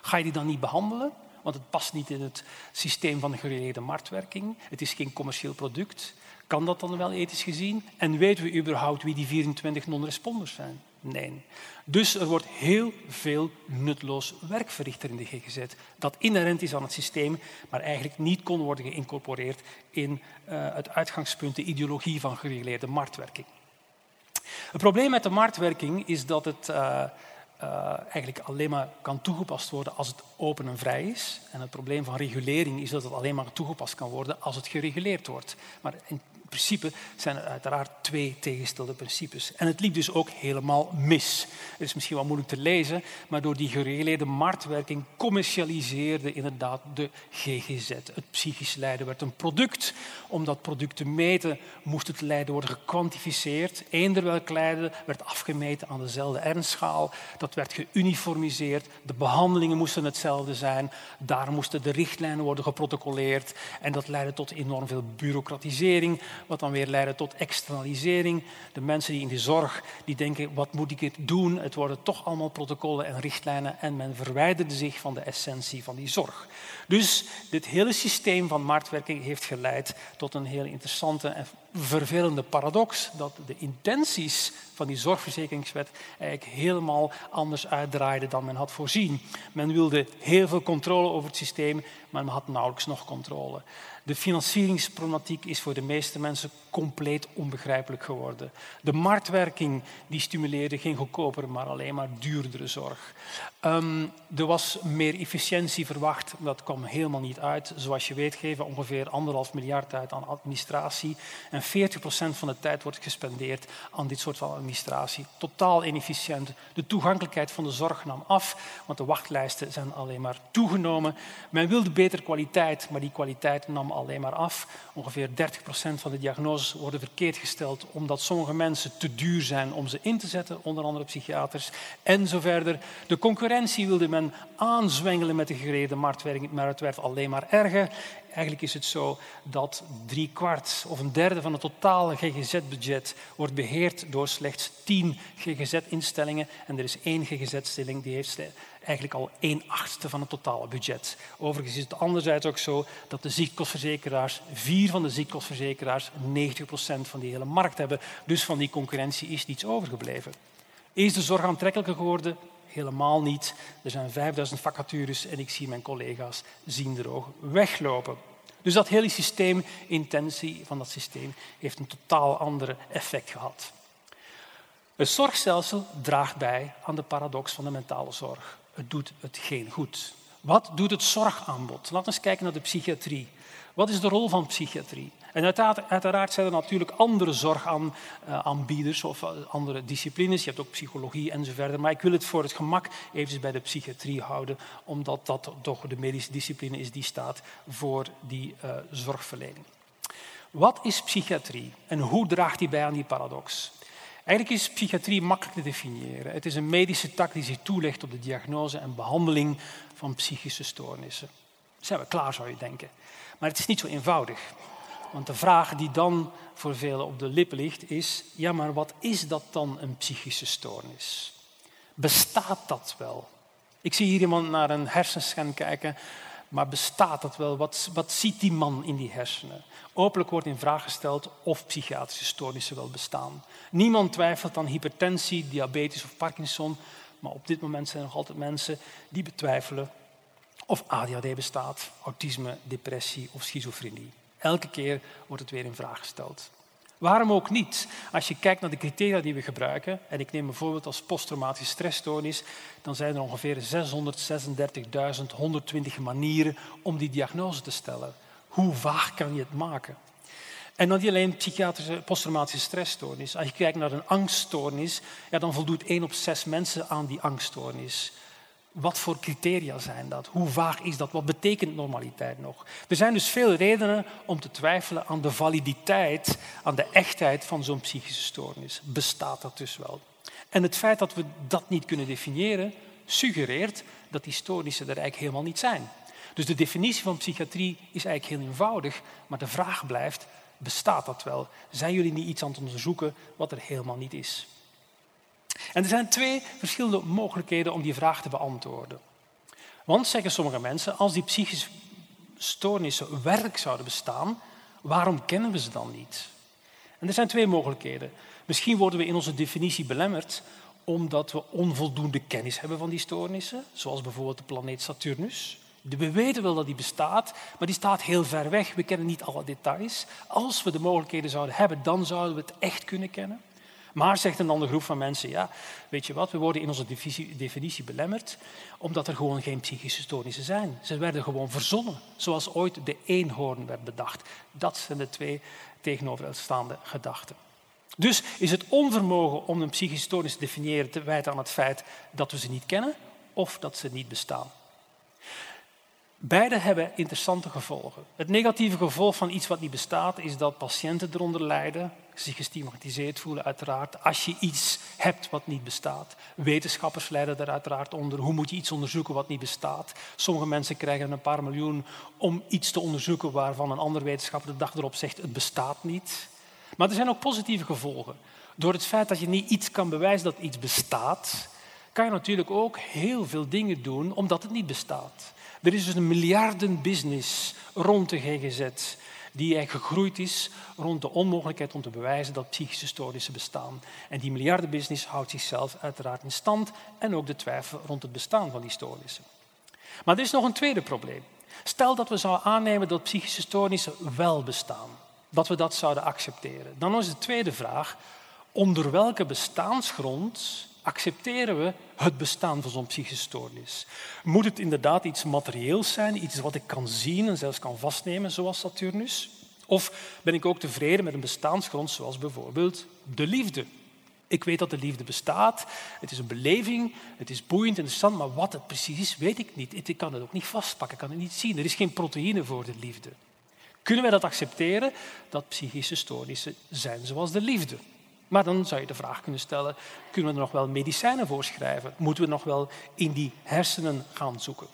Ga je die dan niet behandelen? Want het past niet in het systeem van de marktwerking. Het is geen commercieel product. Kan dat dan wel ethisch gezien? En weten we überhaupt wie die 24 non-responders zijn? Nee. Dus er wordt heel veel nutloos werk verricht in de GGZ. Dat inherent is aan het systeem, maar eigenlijk niet kon worden geïncorporeerd in uh, het uitgangspunt, de ideologie van gereguleerde marktwerking. Het probleem met de marktwerking is dat het uh, uh, eigenlijk alleen maar kan toegepast worden als het open en vrij is. En het probleem van regulering is dat het alleen maar toegepast kan worden als het gereguleerd wordt. Maar in principe zijn er uiteraard twee tegenstelde principes. En het liep dus ook helemaal mis. Het is misschien wel moeilijk te lezen, maar door die gereguleerde marktwerking commercialiseerde inderdaad de GGZ. Het psychisch lijden werd een product. Om dat product te meten moest het lijden worden gekwantificeerd. Eender welk lijden werd afgemeten aan dezelfde ernstschaal. Dat werd geuniformiseerd. De behandelingen moesten hetzelfde zijn. Daar moesten de richtlijnen worden geprotocoleerd. En dat leidde tot enorm veel bureaucratisering wat dan weer leidde tot externalisering. De mensen die in de zorg die denken, wat moet ik het doen? Het worden toch allemaal protocollen en richtlijnen en men verwijderde zich van de essentie van die zorg. Dus dit hele systeem van marktwerking heeft geleid tot een heel interessante en vervelende paradox dat de intenties van die zorgverzekeringswet eigenlijk helemaal anders uitdraaiden dan men had voorzien. Men wilde heel veel controle over het systeem, maar men had nauwelijks nog controle. De financieringsproblematiek is voor de meeste mensen compleet onbegrijpelijk geworden. De marktwerking die stimuleerde geen goedkopere, maar alleen maar duurdere zorg. Um, er was meer efficiëntie verwacht, dat kwam helemaal niet uit. Zoals je weet geven ongeveer anderhalf miljard uit aan administratie en 40% van de tijd wordt gespendeerd aan dit soort van administratie. Totaal inefficiënt. De toegankelijkheid van de zorg nam af, want de wachtlijsten zijn alleen maar toegenomen. Men wilde betere kwaliteit, maar die kwaliteit nam alleen maar af. Ongeveer 30% van de diagnoses worden verkeerd gesteld omdat sommige mensen te duur zijn om ze in te zetten, onder andere psychiaters en zo verder. De concurrentie wilde men aanzwengelen met de gereden marktwerking, het alleen maar erger. Eigenlijk is het zo dat drie kwart of een derde van het totale GGZ-budget wordt beheerd door slechts tien GGZ-instellingen. En er is één GGZ-stelling die heeft eigenlijk al een achtste van het totale budget. Overigens is het anderzijds ook zo dat de ziektkostverzekeraars, vier van de ziektkostverzekeraars, 90% van die hele markt hebben. Dus van die concurrentie is niets overgebleven. Is de zorg aantrekkelijker geworden? Helemaal niet. Er zijn 5000 vacatures en ik zie mijn collega's zien er ook weglopen. Dus dat hele systeem, intentie van dat systeem, heeft een totaal ander effect gehad. Het zorgstelsel draagt bij aan de paradox van de mentale zorg. Het doet het geen goed. Wat doet het zorgaanbod? Laten we eens kijken naar de psychiatrie. Wat is de rol van psychiatrie? En uiteraard zijn er natuurlijk andere zorgaanbieders of eh, andere disciplines. Je hebt ook psychologie enzovoort. Maar ik wil het voor het gemak even bij de psychiatrie houden, omdat dat toch de medische discipline is die staat voor die uh, zorgverlening. Wat is psychiatrie en hoe draagt die bij aan die paradox? Eigenlijk is psychiatrie makkelijk te definiëren. Het is een medische tak die zich toelegt op de diagnose en behandeling van psychische stoornissen. Zijn we klaar, zou je denken. Maar het is niet zo eenvoudig. Want de vraag die dan voor velen op de lippen ligt is, ja maar wat is dat dan een psychische stoornis? Bestaat dat wel? Ik zie hier iemand naar een hersenscan kijken, maar bestaat dat wel? Wat, wat ziet die man in die hersenen? Openlijk wordt in vraag gesteld of psychiatrische stoornissen wel bestaan. Niemand twijfelt aan hypertensie, diabetes of Parkinson, maar op dit moment zijn er nog altijd mensen die betwijfelen of ADHD bestaat, autisme, depressie of schizofrenie. Elke keer wordt het weer in vraag gesteld. Waarom ook niet? Als je kijkt naar de criteria die we gebruiken, en ik neem bijvoorbeeld als posttraumatische stressstoornis, dan zijn er ongeveer 636.120 manieren om die diagnose te stellen. Hoe vaag kan je het maken? En dan niet alleen psychiatrische posttraumatische stressstoornis. Als je kijkt naar een angststoornis, ja, dan voldoet één op zes mensen aan die angststoornis. Wat voor criteria zijn dat? Hoe vaag is dat? Wat betekent normaliteit nog? Er zijn dus veel redenen om te twijfelen aan de validiteit, aan de echtheid van zo'n psychische stoornis. Bestaat dat dus wel? En het feit dat we dat niet kunnen definiëren, suggereert dat die stoornissen er eigenlijk helemaal niet zijn. Dus de definitie van psychiatrie is eigenlijk heel eenvoudig, maar de vraag blijft, bestaat dat wel? Zijn jullie niet iets aan het onderzoeken wat er helemaal niet is? En er zijn twee verschillende mogelijkheden om die vraag te beantwoorden. Want, zeggen sommige mensen, als die psychische stoornissen werkelijk zouden bestaan, waarom kennen we ze dan niet? En er zijn twee mogelijkheden. Misschien worden we in onze definitie belemmerd omdat we onvoldoende kennis hebben van die stoornissen, zoals bijvoorbeeld de planeet Saturnus. We weten wel dat die bestaat, maar die staat heel ver weg. We kennen niet alle details. Als we de mogelijkheden zouden hebben, dan zouden we het echt kunnen kennen. Maar, zegt een andere groep van mensen, ja, weet je wat, we worden in onze definitie belemmerd omdat er gewoon geen psychische stoornissen zijn. Ze werden gewoon verzonnen, zoals ooit de eenhoorn werd bedacht. Dat zijn de twee tegenoverstaande gedachten. Dus is het onvermogen om een psychische stoornis te definiëren te wijten aan het feit dat we ze niet kennen of dat ze niet bestaan. Beide hebben interessante gevolgen. Het negatieve gevolg van iets wat niet bestaat is dat patiënten eronder lijden, zich gestigmatiseerd voelen uiteraard. Als je iets hebt wat niet bestaat. Wetenschappers lijden er uiteraard onder. Hoe moet je iets onderzoeken wat niet bestaat? Sommige mensen krijgen een paar miljoen om iets te onderzoeken waarvan een ander wetenschapper de dag erop zegt het bestaat niet. Maar er zijn ook positieve gevolgen. Door het feit dat je niet iets kan bewijzen dat iets bestaat, kan je natuurlijk ook heel veel dingen doen omdat het niet bestaat. Er is dus een miljardenbusiness rond de GGZ die gegroeid is rond de onmogelijkheid om te bewijzen dat psychische stoornissen bestaan. En die miljardenbusiness houdt zichzelf uiteraard in stand en ook de twijfel rond het bestaan van die stoornissen. Maar er is nog een tweede probleem. Stel dat we zouden aannemen dat psychische stoornissen wel bestaan, dat we dat zouden accepteren. Dan is de tweede vraag, onder welke bestaansgrond accepteren we het bestaan van zo'n psychische stoornis? Moet het inderdaad iets materieels zijn, iets wat ik kan zien en zelfs kan vastnemen, zoals Saturnus? Of ben ik ook tevreden met een bestaansgrond, zoals bijvoorbeeld de liefde? Ik weet dat de liefde bestaat, het is een beleving, het is boeiend, interessant, maar wat het precies is, weet ik niet. Ik kan het ook niet vastpakken, ik kan het niet zien. Er is geen proteïne voor de liefde. Kunnen wij dat accepteren, dat psychische stoornissen zijn zoals de liefde? Maar dan zou je de vraag kunnen stellen, kunnen we er nog wel medicijnen voorschrijven? Moeten we nog wel in die hersenen gaan zoeken?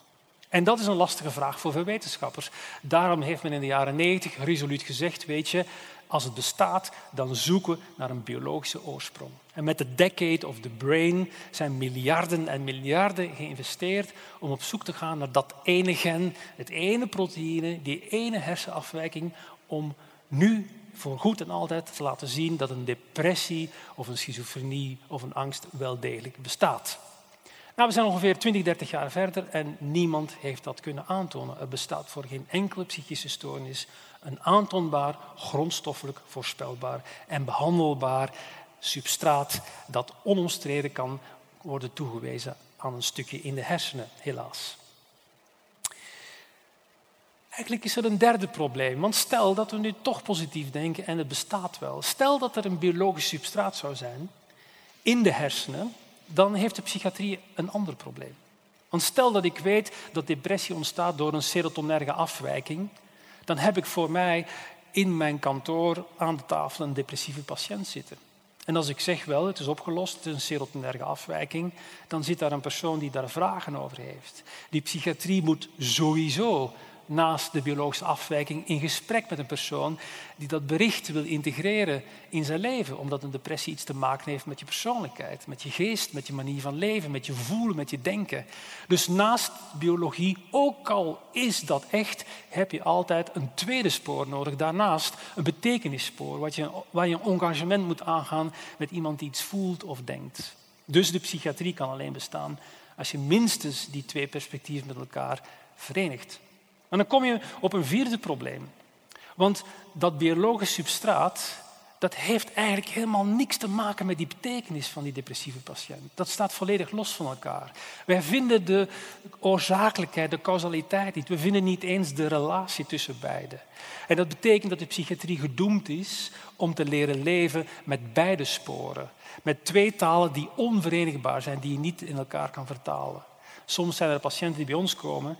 En dat is een lastige vraag voor veel wetenschappers. Daarom heeft men in de jaren 90 resoluut gezegd, weet je, als het bestaat, dan zoeken we naar een biologische oorsprong. En met de Decade of the Brain zijn miljarden en miljarden geïnvesteerd om op zoek te gaan naar dat ene gen, het ene proteïne, die ene hersenafwijking, om nu voor goed en altijd te laten zien dat een depressie of een schizofrenie of een angst wel degelijk bestaat. Nou, we zijn ongeveer 20, 30 jaar verder en niemand heeft dat kunnen aantonen. Er bestaat voor geen enkele psychische stoornis een aantoonbaar, grondstoffelijk voorspelbaar en behandelbaar substraat dat onomstreden kan worden toegewezen aan een stukje in de hersenen, helaas. Eigenlijk is er een derde probleem. Want stel dat we nu toch positief denken en het bestaat wel. Stel dat er een biologisch substraat zou zijn in de hersenen, dan heeft de psychiatrie een ander probleem. Want stel dat ik weet dat depressie ontstaat door een serotonerge afwijking, dan heb ik voor mij in mijn kantoor aan de tafel een depressieve patiënt zitten. En als ik zeg wel, het is opgelost, het is een serotonerge afwijking, dan zit daar een persoon die daar vragen over heeft. Die psychiatrie moet sowieso naast de biologische afwijking in gesprek met een persoon die dat bericht wil integreren in zijn leven, omdat een depressie iets te maken heeft met je persoonlijkheid, met je geest, met je manier van leven, met je voelen, met je denken. Dus naast biologie, ook al is dat echt, heb je altijd een tweede spoor nodig. Daarnaast een betekenisspoor, wat je, waar je een engagement moet aangaan met iemand die iets voelt of denkt. Dus de psychiatrie kan alleen bestaan als je minstens die twee perspectieven met elkaar verenigt. En dan kom je op een vierde probleem. Want dat biologisch substraat, dat heeft eigenlijk helemaal niks te maken met die betekenis van die depressieve patiënt. Dat staat volledig los van elkaar. Wij vinden de oorzakelijkheid, de causaliteit niet. We vinden niet eens de relatie tussen beiden. En dat betekent dat de psychiatrie gedoemd is om te leren leven met beide sporen. Met twee talen die onverenigbaar zijn, die je niet in elkaar kan vertalen. Soms zijn er patiënten die bij ons komen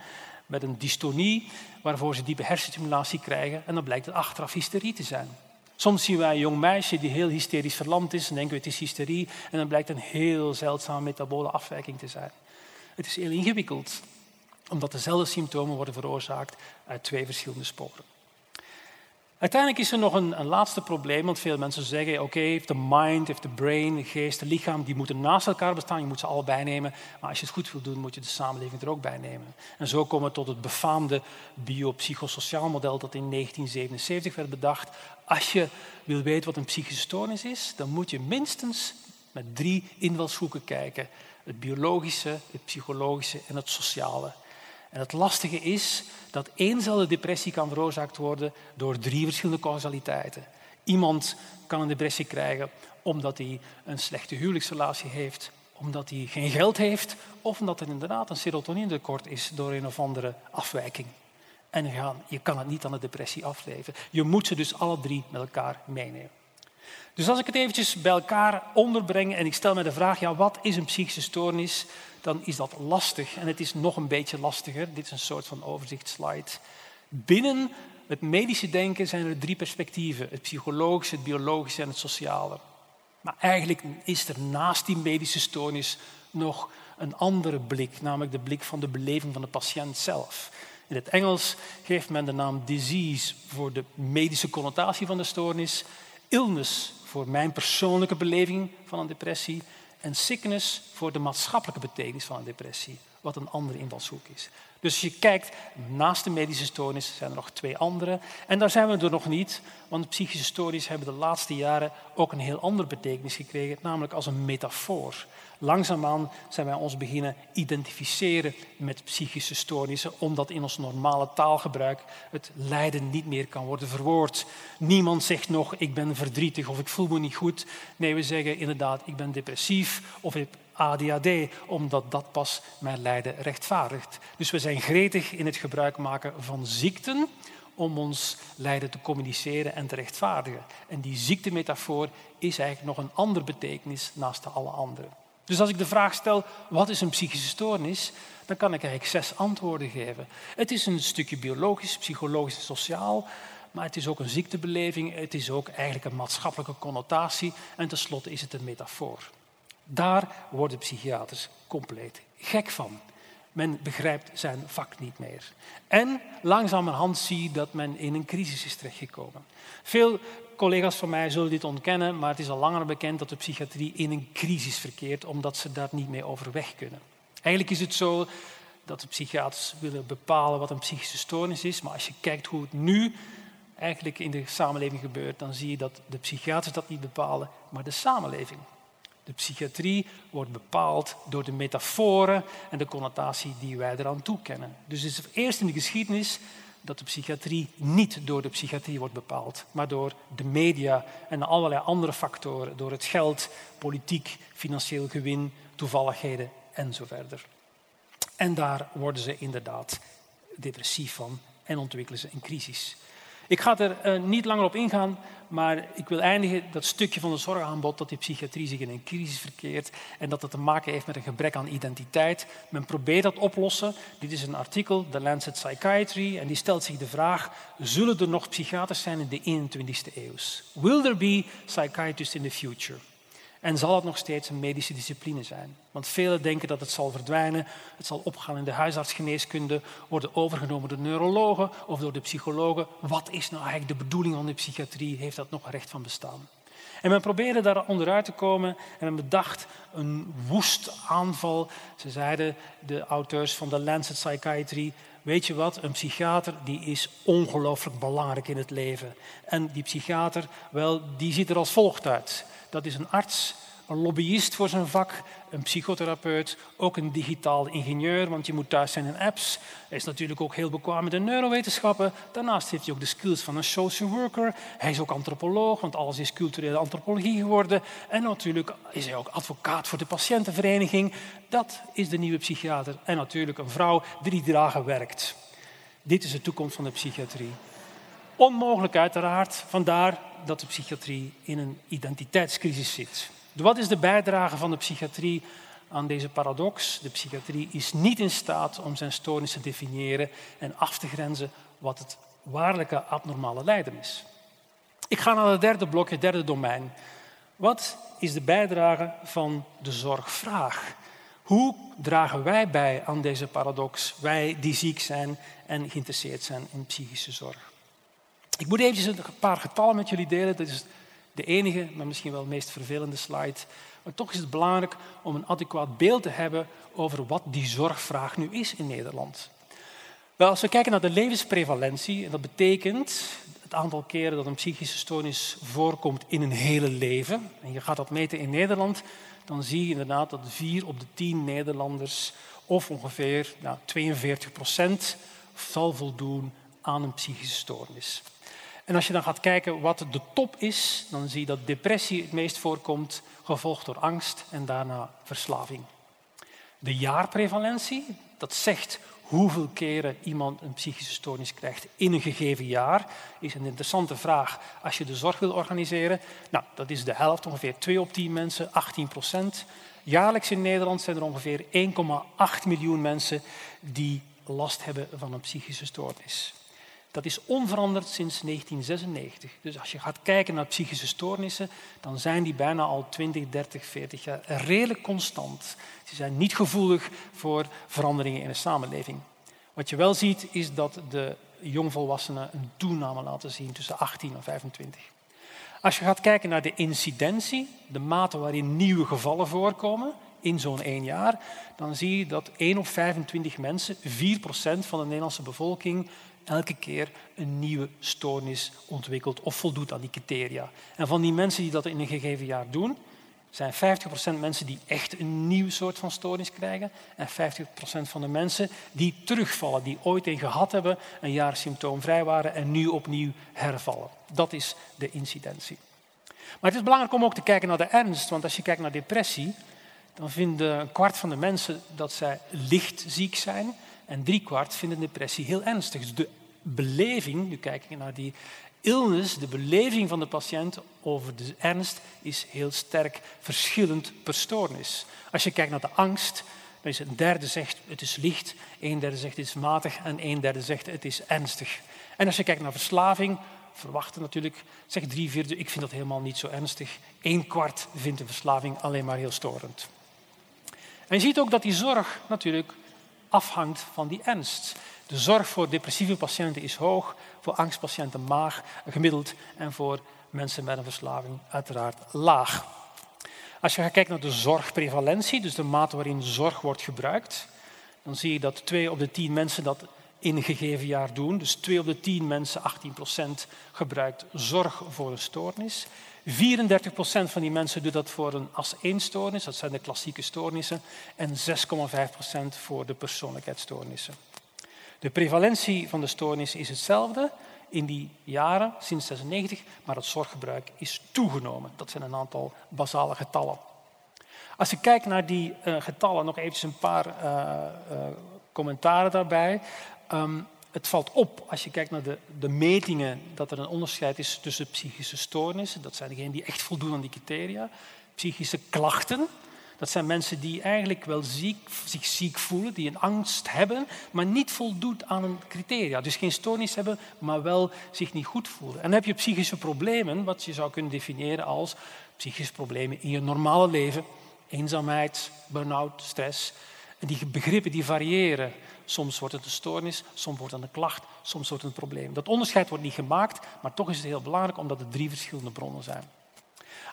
met een dystonie waarvoor ze diepe hersenstimulatie krijgen en dan blijkt het achteraf hysterie te zijn. Soms zien wij een jong meisje die heel hysterisch verlamd is en denken we het is hysterie en dan blijkt een heel zeldzame metabole afwijking te zijn. Het is heel ingewikkeld, omdat dezelfde symptomen worden veroorzaakt uit twee verschillende sporen. Uiteindelijk is er nog een, een laatste probleem, want veel mensen zeggen, oké, okay, de mind, heeft de brain, de geest, de lichaam, die moeten naast elkaar bestaan, je moet ze allebei nemen, maar als je het goed wilt doen, moet je de samenleving er ook bij nemen. En zo komen we tot het befaamde biopsychosociaal model dat in 1977 werd bedacht. Als je wil weten wat een psychische stoornis is, dan moet je minstens met drie invalshoeken kijken. Het biologische, het psychologische en het sociale. En het lastige is dat éénzelfde depressie kan veroorzaakt worden door drie verschillende causaliteiten. Iemand kan een depressie krijgen omdat hij een slechte huwelijksrelatie heeft, omdat hij geen geld heeft of omdat er inderdaad een serotonine-tekort is door een of andere afwijking. En je kan het niet aan de depressie afleven. Je moet ze dus alle drie met elkaar meenemen. Dus als ik het eventjes bij elkaar onderbreng en ik stel me de vraag, ja, wat is een psychische stoornis? Dan is dat lastig en het is nog een beetje lastiger. Dit is een soort van overzichtsslide. Binnen het medische denken zijn er drie perspectieven. Het psychologische, het biologische en het sociale. Maar eigenlijk is er naast die medische stoornis nog een andere blik, namelijk de blik van de beleving van de patiënt zelf. In het Engels geeft men de naam disease voor de medische connotatie van de stoornis, illness voor mijn persoonlijke beleving van een depressie en sickness voor de maatschappelijke betekenis van een depressie, wat een andere invalshoek is. Dus als je kijkt, naast de medische stoornis zijn er nog twee andere. En daar zijn we er nog niet, want psychische stoornis hebben de laatste jaren ook een heel andere betekenis gekregen, namelijk als een metafoor. Langzaamaan zijn wij ons beginnen identificeren met psychische stoornissen, omdat in ons normale taalgebruik het lijden niet meer kan worden verwoord. Niemand zegt nog, ik ben verdrietig of ik voel me niet goed. Nee, we zeggen inderdaad, ik ben depressief of ik ADHD, omdat dat pas mijn lijden rechtvaardigt. Dus we zijn gretig in het gebruik maken van ziekten om ons lijden te communiceren en te rechtvaardigen. En die ziektemetafoor is eigenlijk nog een andere betekenis naast de alle andere. Dus als ik de vraag stel, wat is een psychische stoornis? Dan kan ik eigenlijk zes antwoorden geven. Het is een stukje biologisch, psychologisch en sociaal. Maar het is ook een ziektebeleving, het is ook eigenlijk een maatschappelijke connotatie en tenslotte is het een metafoor. Daar worden psychiaters compleet gek van. Men begrijpt zijn vak niet meer. En langzamerhand zie je dat men in een crisis is terechtgekomen. Veel collega's van mij zullen dit ontkennen, maar het is al langer bekend dat de psychiatrie in een crisis verkeert, omdat ze daar niet mee overweg kunnen. Eigenlijk is het zo dat de psychiaters willen bepalen wat een psychische stoornis is, maar als je kijkt hoe het nu eigenlijk in de samenleving gebeurt, dan zie je dat de psychiaters dat niet bepalen, maar de samenleving. De psychiatrie wordt bepaald door de metaforen en de connotatie die wij eraan toekennen. Dus het is eerst in de geschiedenis dat de psychiatrie niet door de psychiatrie wordt bepaald, maar door de media en allerlei andere factoren, door het geld, politiek, financieel gewin, toevalligheden en zo verder. En daar worden ze inderdaad depressief van en ontwikkelen ze een crisis. Ik ga er uh, niet langer op ingaan, maar ik wil eindigen dat stukje van het zorgaanbod dat die psychiatrie zich in een crisis verkeert en dat het te maken heeft met een gebrek aan identiteit. Men probeert dat oplossen. Dit is een artikel, The Lancet Psychiatry, en die stelt zich de vraag, zullen er nog psychiaters zijn in de 21ste eeuw? Will there be psychiatrists in the future? En zal het nog steeds een medische discipline zijn? Want velen denken dat het zal verdwijnen, het zal opgaan in de huisartsgeneeskunde, worden overgenomen door neurologen of door de psychologen. Wat is nou eigenlijk de bedoeling van de psychiatrie? Heeft dat nog recht van bestaan? En men probeerde daar onderuit te komen en men bedacht een woest aanval. Ze zeiden, de auteurs van de Lancet Psychiatry, weet je wat, een psychiater die is ongelooflijk belangrijk in het leven. En die psychiater, wel, die ziet er als volgt uit. Dat is een arts, een lobbyist voor zijn vak, een psychotherapeut, ook een digitaal ingenieur, want je moet thuis zijn in apps. Hij is natuurlijk ook heel bekwaam met de neurowetenschappen. Daarnaast heeft hij ook de skills van een social worker. Hij is ook antropoloog, want alles is culturele antropologie geworden. En natuurlijk is hij ook advocaat voor de patiëntenvereniging. Dat is de nieuwe psychiater. En natuurlijk een vrouw die drie dagen werkt. Dit is de toekomst van de psychiatrie. Onmogelijk uiteraard, vandaar dat de psychiatrie in een identiteitscrisis zit. Wat is de bijdrage van de psychiatrie aan deze paradox? De psychiatrie is niet in staat om zijn stoornis te definiëren en af te grenzen wat het waarlijke abnormale lijden is. Ik ga naar het derde blok, het derde domein. Wat is de bijdrage van de zorgvraag? Hoe dragen wij bij aan deze paradox, wij die ziek zijn en geïnteresseerd zijn in psychische zorg? Ik moet eventjes een paar getallen met jullie delen. Dat is de enige, maar misschien wel de meest vervelende slide. Maar toch is het belangrijk om een adequaat beeld te hebben over wat die zorgvraag nu is in Nederland. Wel, als we kijken naar de levensprevalentie, en dat betekent het aantal keren dat een psychische stoornis voorkomt in een hele leven, en je gaat dat meten in Nederland, dan zie je inderdaad dat vier op de tien Nederlanders, of ongeveer nou, 42 procent, zal voldoen aan een psychische stoornis. En als je dan gaat kijken wat de top is, dan zie je dat depressie het meest voorkomt, gevolgd door angst en daarna verslaving. De jaarprevalentie, dat zegt hoeveel keren iemand een psychische stoornis krijgt in een gegeven jaar, is een interessante vraag als je de zorg wil organiseren. Nou, dat is de helft, ongeveer 2 op 10 mensen, 18 procent. Jaarlijks in Nederland zijn er ongeveer 1,8 miljoen mensen die last hebben van een psychische stoornis. Dat is onveranderd sinds 1996. Dus als je gaat kijken naar psychische stoornissen, dan zijn die bijna al 20, 30, 40 jaar redelijk constant. Ze zijn niet gevoelig voor veranderingen in de samenleving. Wat je wel ziet, is dat de jongvolwassenen een toename laten zien tussen 18 en 25. Als je gaat kijken naar de incidentie, de mate waarin nieuwe gevallen voorkomen in zo'n één jaar, dan zie je dat 1 op 25 mensen, 4% van de Nederlandse bevolking, elke keer een nieuwe stoornis ontwikkelt of voldoet aan die criteria. En van die mensen die dat in een gegeven jaar doen, zijn 50% mensen die echt een nieuw soort van stoornis krijgen en 50% van de mensen die terugvallen, die ooit een gehad hebben, een jaar symptoomvrij waren en nu opnieuw hervallen. Dat is de incidentie. Maar het is belangrijk om ook te kijken naar de ernst, want als je kijkt naar depressie, dan vinden een kwart van de mensen dat zij licht ziek zijn en drie kwart vinden depressie heel ernstig. Dus de beleving, nu kijk ik naar die illness, de beleving van de patiënt over de ernst, is heel sterk verschillend per stoornis. Als je kijkt naar de angst, dan is een derde zegt het is licht, een derde zegt het is matig en een derde zegt het is ernstig. En als je kijkt naar verslaving, verwachten natuurlijk, zegt drie vierde, ik vind dat helemaal niet zo ernstig. Een kwart vindt de verslaving alleen maar heel storend. En je ziet ook dat die zorg natuurlijk afhangt van die ernst. De zorg voor depressieve patiënten is hoog, voor angstpatiënten maag, gemiddeld en voor mensen met een verslaving uiteraard laag. Als je gaat kijken naar de zorgprevalentie, dus de mate waarin zorg wordt gebruikt, dan zie je dat twee op de tien mensen dat in een gegeven jaar doen. Dus twee op de tien mensen, 18 procent, gebruikt zorg voor een stoornis. 34 procent van die mensen doet dat voor een as-1-stoornis, dat zijn de klassieke stoornissen, en 6,5 procent voor de persoonlijkheidsstoornissen. De prevalentie van de stoornis is hetzelfde in die jaren, sinds 96, maar het zorggebruik is toegenomen. Dat zijn een aantal basale getallen. Als je kijkt naar die uh, getallen, nog even een paar uh, commentaren daarbij. Um, het valt op als je kijkt naar de, de, metingen dat er een onderscheid is tussen psychische stoornissen, dat zijn degenen die echt voldoen aan die criteria, psychische klachten, dat zijn mensen die eigenlijk wel ziek, zich ziek voelen, die een angst hebben, maar niet voldoet aan een criteria. Dus geen stoornis hebben, maar wel zich niet goed voelen. En dan heb je psychische problemen, wat je zou kunnen definiëren als psychische problemen in je normale leven. Eenzaamheid, burn-out, stress. En die begrippen die variëren. Soms wordt het een stoornis, soms wordt het een klacht, soms wordt het een probleem. Dat onderscheid wordt niet gemaakt, maar toch is het heel belangrijk omdat er drie verschillende bronnen zijn.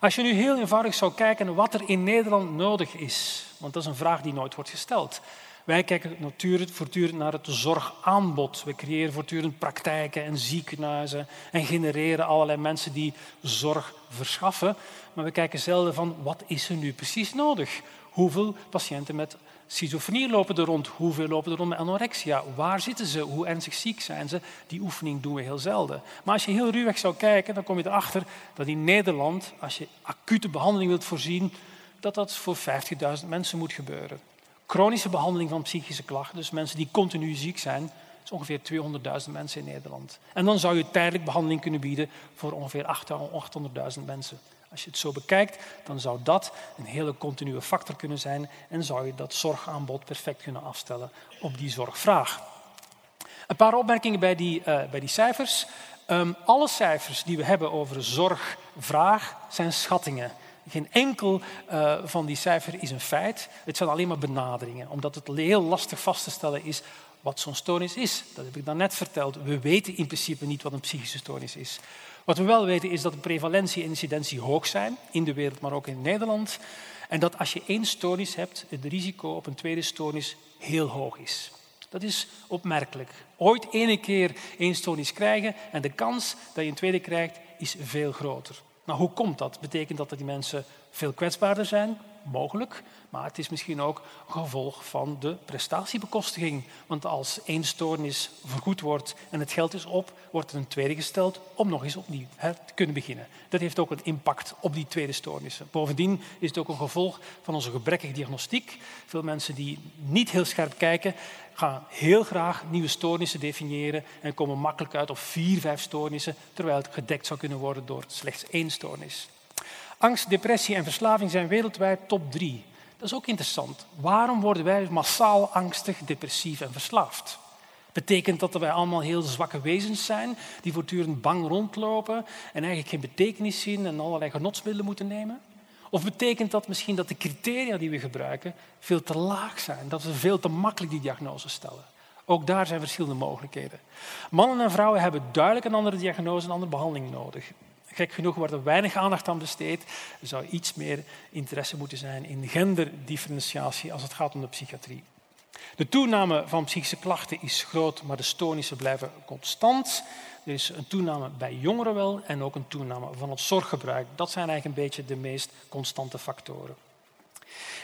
Als je nu heel eenvoudig zou kijken wat er in Nederland nodig is, want dat is een vraag die nooit wordt gesteld. Wij kijken natuurlijk voortdurend naar het zorgaanbod. We creëren voortdurend praktijken en ziekenhuizen en genereren allerlei mensen die zorg verschaffen. Maar we kijken zelden van wat is er nu precies nodig? Hoeveel patiënten met schizofrenie lopen er rond? Hoeveel lopen er rond met anorexia? Waar zitten ze? Hoe ernstig ziek zijn ze? Die oefening doen we heel zelden. Maar als je heel ruwweg zou kijken, dan kom je erachter dat in Nederland, als je acute behandeling wilt voorzien, dat dat voor 50.000 mensen moet gebeuren. Chronische behandeling van psychische klachten, dus mensen die continu ziek zijn, is ongeveer 200.000 mensen in Nederland. En dan zou je tijdelijk behandeling kunnen bieden voor ongeveer 800.000 mensen. Als je het zo bekijkt, dan zou dat een hele continue factor kunnen zijn en zou je dat zorgaanbod perfect kunnen afstellen op die zorgvraag. Een paar opmerkingen bij die, uh, bij die cijfers. Um, alle cijfers die we hebben over zorgvraag zijn schattingen. Geen enkel uh, van die cijfers is een feit. Het zijn alleen maar benaderingen, omdat het heel lastig vast te stellen is wat zo'n stoornis is. Dat heb ik daarnet verteld. We weten in principe niet wat een psychische stoornis is. Wat we wel weten is dat de prevalentie en incidentie hoog zijn, in de wereld, maar ook in Nederland. En dat als je één stoornis hebt, het risico op een tweede stoornis heel hoog is. Dat is opmerkelijk. Ooit ene keer één stoornis krijgen en de kans dat je een tweede krijgt is veel groter. Nou, hoe komt dat? Betekent dat dat die mensen veel kwetsbaarder zijn? Mogelijk, maar het is misschien ook gevolg van de prestatiebekostiging. Want als één stoornis vergoed wordt en het geld is op, wordt er een tweede gesteld om nog eens opnieuw te kunnen beginnen. Dat heeft ook een impact op die tweede stoornissen. Bovendien is het ook een gevolg van onze gebrekkige diagnostiek. Veel mensen die niet heel scherp kijken, gaan heel graag nieuwe stoornissen definiëren en komen makkelijk uit op vier, vijf stoornissen, terwijl het gedekt zou kunnen worden door slechts één stoornis. Angst, depressie en verslaving zijn wereldwijd top drie. Dat is ook interessant. Waarom worden wij massaal angstig, depressief en verslaafd? Betekent dat dat wij allemaal heel zwakke wezens zijn die voortdurend bang rondlopen en eigenlijk geen betekenis zien en allerlei genotsmiddelen moeten nemen? Of betekent dat misschien dat de criteria die we gebruiken veel te laag zijn, dat we veel te makkelijk die diagnose stellen? Ook daar zijn verschillende mogelijkheden. Mannen en vrouwen hebben duidelijk een andere diagnose en andere behandeling nodig. Gek genoeg wordt er weinig aandacht aan besteed. Er zou iets meer interesse moeten zijn in genderdifferentiatie als het gaat om de psychiatrie. De toename van psychische klachten is groot, maar de stoornissen blijven constant. Er is een toename bij jongeren wel en ook een toename van het zorggebruik. Dat zijn eigenlijk een beetje de meest constante factoren.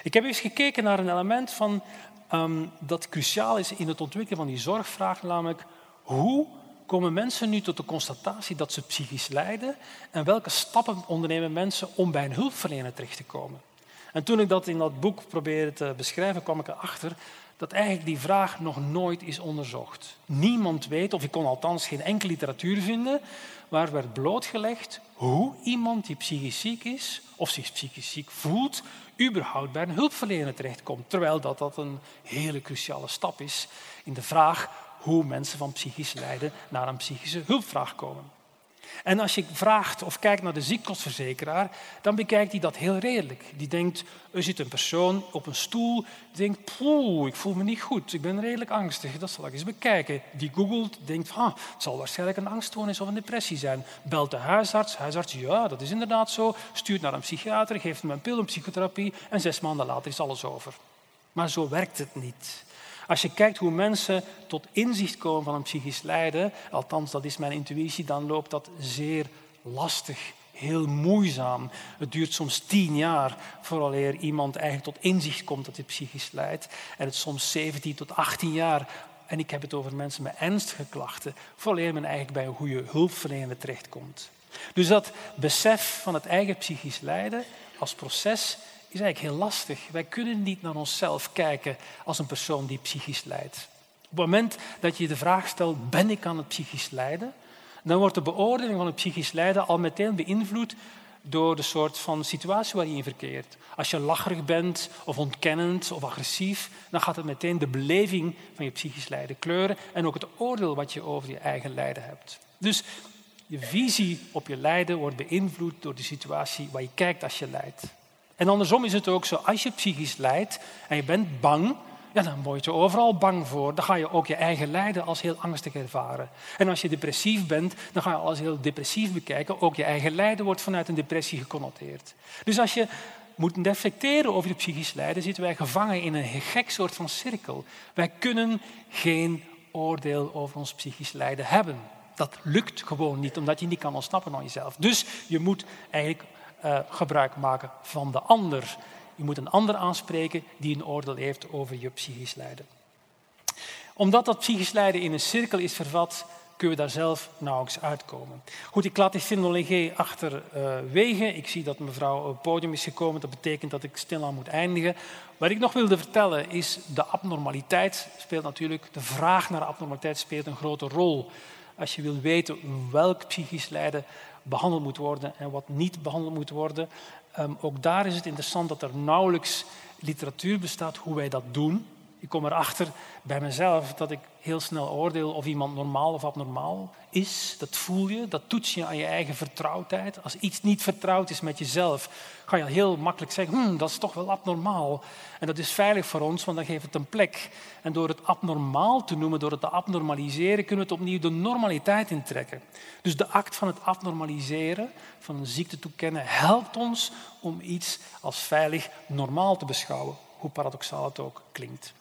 Ik heb eens gekeken naar een element van, um, dat cruciaal is in het ontwikkelen van die zorgvraag, namelijk hoe komen mensen nu tot de constatatie dat ze psychisch lijden en welke stappen ondernemen mensen om bij een hulpverlener terecht te komen. En toen ik dat in dat boek probeerde te beschrijven, kwam ik erachter dat eigenlijk die vraag nog nooit is onderzocht. Niemand weet, of ik kon althans geen enkele literatuur vinden, waar werd blootgelegd hoe iemand die psychisch ziek is of zich psychisch ziek voelt, überhaupt bij een hulpverlener terechtkomt. Terwijl dat, dat een hele cruciale stap is in de vraag hoe mensen van psychisch lijden naar een psychische hulpvraag komen. En als je vraagt of kijkt naar de ziektkostenverzekeraar, dan bekijkt hij dat heel redelijk. Die denkt, er zit een persoon op een stoel, die denkt, poeh, ik voel me niet goed, ik ben redelijk angstig, dat zal ik eens bekijken. Die googelt, denkt, ah, het zal waarschijnlijk een angststoornis of een depressie zijn. Belt de huisarts, huisarts, ja, dat is inderdaad zo, stuurt naar een psychiater, geeft hem een pil, een psychotherapie en zes maanden later is alles over. Maar zo werkt het niet. Als je kijkt hoe mensen tot inzicht komen van een psychisch lijden, althans dat is mijn intuïtie, dan loopt dat zeer lastig, heel moeizaam. Het duurt soms tien jaar vooraleer iemand eigenlijk tot inzicht komt dat hij psychisch lijdt. En het soms 17 tot 18 jaar. En ik heb het over mensen met ernstige klachten, vooraleer men eigenlijk bij een goede hulpverlener terechtkomt. Dus dat besef van het eigen psychisch lijden als proces is eigenlijk heel lastig. Wij kunnen niet naar onszelf kijken als een persoon die psychisch lijdt. Op het moment dat je de vraag stelt, ben ik aan het psychisch lijden? Dan wordt de beoordeling van het psychisch lijden al meteen beïnvloed door de soort van situatie waar je in verkeert. Als je lacherig bent of ontkennend of agressief, dan gaat het meteen de beleving van je psychisch lijden kleuren en ook het oordeel wat je over je eigen lijden hebt. Dus je visie op je lijden wordt beïnvloed door de situatie waar je kijkt als je lijdt. En andersom is het ook zo, als je psychisch lijdt en je bent bang, ja, dan word je overal bang voor. Dan ga je ook je eigen lijden als heel angstig ervaren. En als je depressief bent, dan ga je alles heel depressief bekijken. Ook je eigen lijden wordt vanuit een depressie geconnoteerd. Dus als je moet reflecteren over je psychisch lijden, zitten wij gevangen in een gek soort van cirkel. Wij kunnen geen oordeel over ons psychisch lijden hebben. Dat lukt gewoon niet, omdat je niet kan ontsnappen aan jezelf. Dus je moet eigenlijk uh, gebruik maken van de ander. Je moet een ander aanspreken die een oordeel heeft over je psychisch lijden. Omdat dat psychisch lijden in een cirkel is vervat, kunnen we daar zelf nauwelijks uitkomen. Goed, ik laat die synologie achterwege. Uh, ik zie dat mevrouw op het podium is gekomen. Dat betekent dat ik stilaan moet eindigen. Wat ik nog wilde vertellen is de abnormaliteit speelt natuurlijk, de vraag naar abnormaliteit speelt een grote rol. Als je wil weten welk psychisch lijden behandeld moet worden en wat niet behandeld moet worden. Um, ook daar is het interessant dat er nauwelijks literatuur bestaat hoe wij dat doen. Ik kom erachter bij mezelf dat ik heel snel oordeel of iemand normaal of abnormaal is. Dat voel je, dat toets je aan je eigen vertrouwdheid. Als iets niet vertrouwd is met jezelf, ga je heel makkelijk zeggen, hm, dat is toch wel abnormaal. En dat is veilig voor ons, want dan geeft het een plek. En door het abnormaal te noemen, door het te abnormaliseren, kunnen we het opnieuw de normaliteit intrekken. Dus de act van het abnormaliseren, van een ziekte toekennen, helpt ons om iets als veilig normaal te beschouwen, hoe paradoxaal het ook klinkt.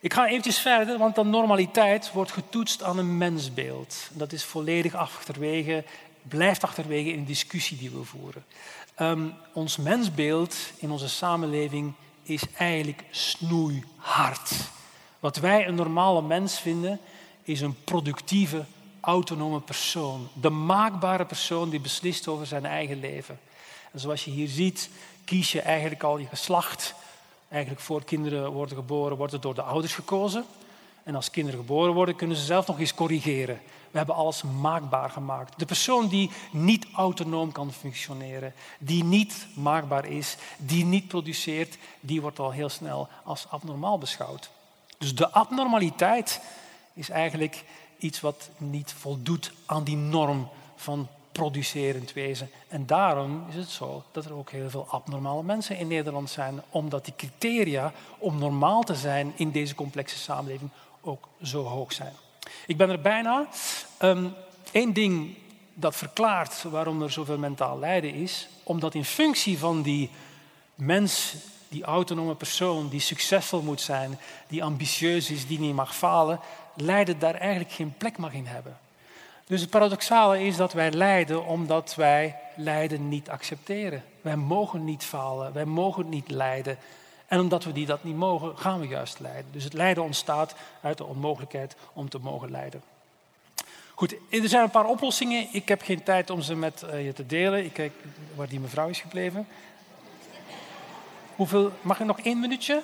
Ik ga eventjes verder, want de normaliteit wordt getoetst aan een mensbeeld. Dat is volledig achterwege, blijft achterwege in de discussie die we voeren. Ehm, ons mensbeeld in onze samenleving is eigenlijk snoeihard. Wat wij een normale mens vinden, is een productieve, autonome persoon. De maakbare persoon die beslist over zijn eigen leven. En zoals je hier ziet, kies je eigenlijk al je geslacht. Eigenlijk voor kinderen worden geboren, wordt het door de ouders gekozen. En als kinderen geboren worden, kunnen ze zelf nog eens corrigeren. We hebben alles maakbaar gemaakt. De persoon die niet autonoom kan functioneren, die niet maakbaar is, die niet produceert, die wordt al heel snel als abnormaal beschouwd. Dus de abnormaliteit is eigenlijk iets wat niet voldoet aan die norm van producerend wezen. En daarom is het zo dat er ook heel veel abnormale mensen in Nederland zijn, omdat die criteria om normaal te zijn in deze complexe samenleving ook zo hoog zijn. Ik ben er bijna. Eén ehm, ding dat verklaart waarom er zoveel mentaal lijden is, omdat in functie van die mens, die autonome persoon, die succesvol moet zijn, die ambitieus is, die niet mag falen, lijden daar eigenlijk geen plek mag in hebben. Dus het paradoxale is dat wij lijden omdat wij lijden niet accepteren. Wij mogen niet falen, wij mogen niet lijden. En omdat we die dat niet mogen, gaan we juist lijden. Dus het lijden ontstaat uit de onmogelijkheid om te mogen lijden. Goed, er zijn een paar oplossingen. Ik heb geen tijd om ze met eh, je te delen. Ik kijk waar die mevrouw is gebleven. Hoeveel, mag ik nog één minuutje?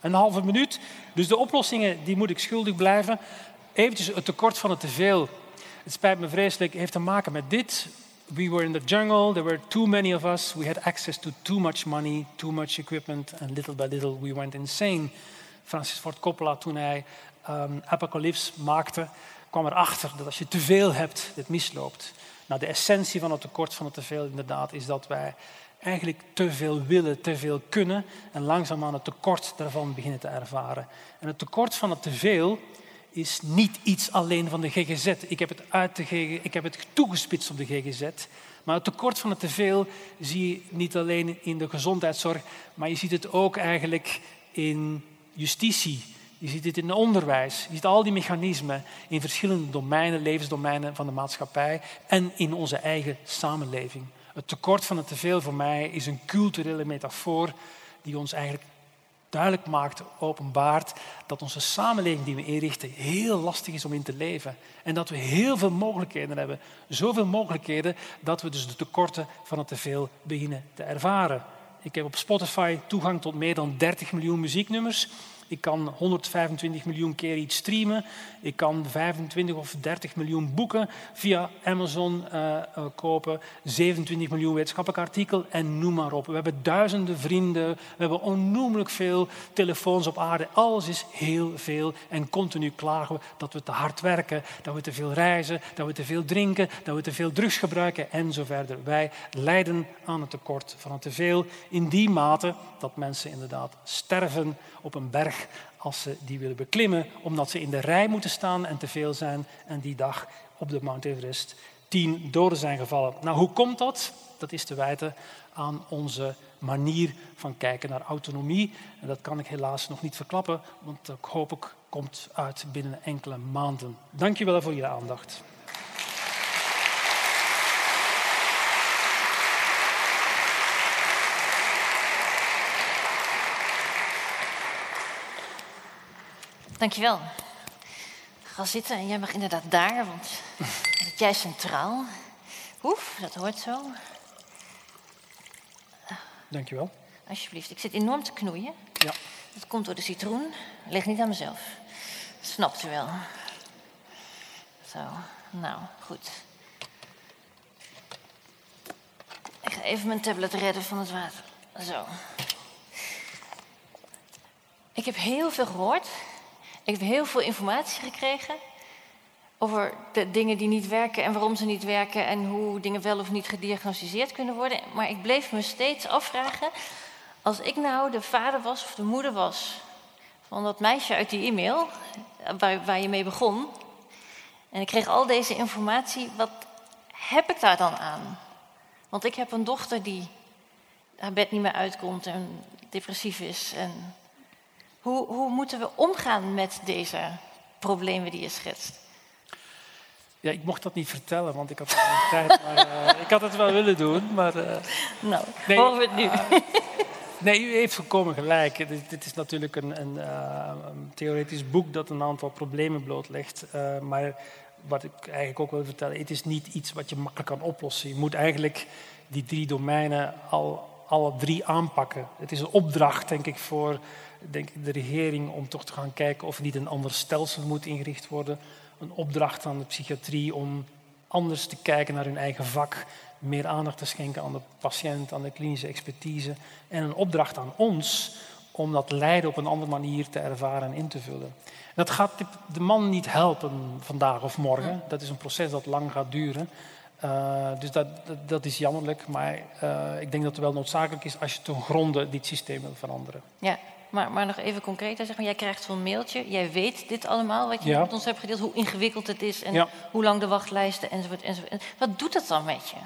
Een halve minuut. Dus de oplossingen, die moet ik schuldig blijven. Eventjes het tekort van het teveel. Het spijt me vreselijk, heeft te maken met dit. We were in the jungle, there were too many of us, we had access to too much money, too much equipment, and little by little we went insane. Francis Ford Coppola, toen hij um, Apocalypse maakte, kwam erachter dat als je te veel hebt, dit misloopt. Nou, de essentie van het tekort van het teveel inderdaad is dat wij eigenlijk te veel willen, te veel kunnen en langzaamaan het tekort daarvan beginnen te ervaren. En het tekort van het teveel is niet iets alleen van de GGZ. Ik heb het, uit ik heb het toegespitst op de GGZ. Maar het tekort van het teveel zie je niet alleen in de gezondheidszorg, maar je ziet het ook eigenlijk in justitie. Je ziet het in het onderwijs. Je ziet al die mechanismen in verschillende domeinen, levensdomeinen van de maatschappij en in onze eigen samenleving. Het tekort van het teveel voor mij is een culturele metafoor die ons eigenlijk duidelijk maakt, openbaart, dat onze samenleving die we inrichten heel lastig is om in te leven. En dat we heel veel mogelijkheden hebben. Zoveel mogelijkheden dat we dus de tekorten van het teveel beginnen te ervaren. Ik heb op Spotify toegang tot meer dan 30 miljoen muzieknummers. Ik kan 125 miljoen keer iets streamen. Ik kan 25 of 30 miljoen boeken via Amazon uh, kopen. 27 miljoen wetenschappelijk artikel en noem maar op. We hebben duizenden vrienden. We hebben onnoemelijk veel telefoons op aarde. Alles is heel veel. En continu klagen we dat we te hard werken, dat we te veel reizen, dat we te veel drinken, dat we te veel drugs gebruiken en zo verder. Wij lijden aan het tekort van het teveel in die mate dat mensen inderdaad sterven op een berg als ze die willen beklimmen, omdat ze in de rij moeten staan en te veel zijn en die dag op de Mount Everest tien doden zijn gevallen. Nou, hoe komt dat? Dat is te wijten aan onze manier van kijken naar autonomie. En dat kan ik helaas nog niet verklappen, want ik hoop ik komt uit binnen enkele maanden. Dank je wel voor je aandacht. Dankjewel. Ga zitten en jij mag inderdaad daar, want <laughs> zit jij centraal. Oef, dat hoort zo. Dankjewel. Alsjeblieft, ik zit enorm te knoeien. Ja. Dat komt door de citroen. Ligt niet aan mezelf. Snapt u wel. Zo, nou, goed. Ik ga even mijn tablet redden van het water. Zo. Ik heb heel veel gehoord ik heb heel veel informatie gekregen over de dingen die niet werken en waarom ze niet werken en hoe dingen wel of niet gediagnosticeerd kunnen worden. Maar ik bleef me steeds afvragen, als ik nou de vader was of de moeder was van dat meisje uit die e-mail waar, je mee begon, en ik kreeg al deze informatie, wat heb ik daar dan aan? Want ik heb een dochter die haar bed niet meer uitkomt en depressief is en hoe, hoe moeten we omgaan met deze problemen die je schetst? Ja, ik mocht dat niet vertellen, want ik had geen tijd. Maar, uh, <laughs> ik had het wel willen doen, maar... Uh, nou, nee, horen we het nu. Uh, <laughs> nee, u heeft volkomen gelijk. Dit, dit is natuurlijk een, een, een, theoretisch boek dat een aantal problemen blootlegt. maar wat ik eigenlijk ook wil vertellen, het is niet iets wat je makkelijk kan oplossen. Je moet eigenlijk die drie domeinen al alle drie aanpakken. Het is een opdracht, denk ik, voor denk ik, de regering om toch te gaan kijken of er niet een ander stelsel moet ingericht worden. Een opdracht aan de psychiatrie om anders te kijken naar hun eigen vak, meer aandacht te schenken aan de patiënt, aan de klinische expertise. En een opdracht aan ons om dat lijden op een andere manier te ervaren en in te vullen. Dat gaat de man niet helpen vandaag of morgen. Dat is een proces dat lang gaat duren. Uh, dus dat, dat, dat, is jammerlijk, maar uh, ik denk dat het wel noodzakelijk is als je ten gronde dit systeem wil veranderen. Ja, maar, maar nog even concreet, zeg maar, jij krijgt zo'n mailtje, jij weet dit allemaal wat je ja. met ons hebt gedeeld, hoe ingewikkeld het is en ja. hoe lang de wachtlijsten enzovoort, enzovoort. Wat doet dat dan met je?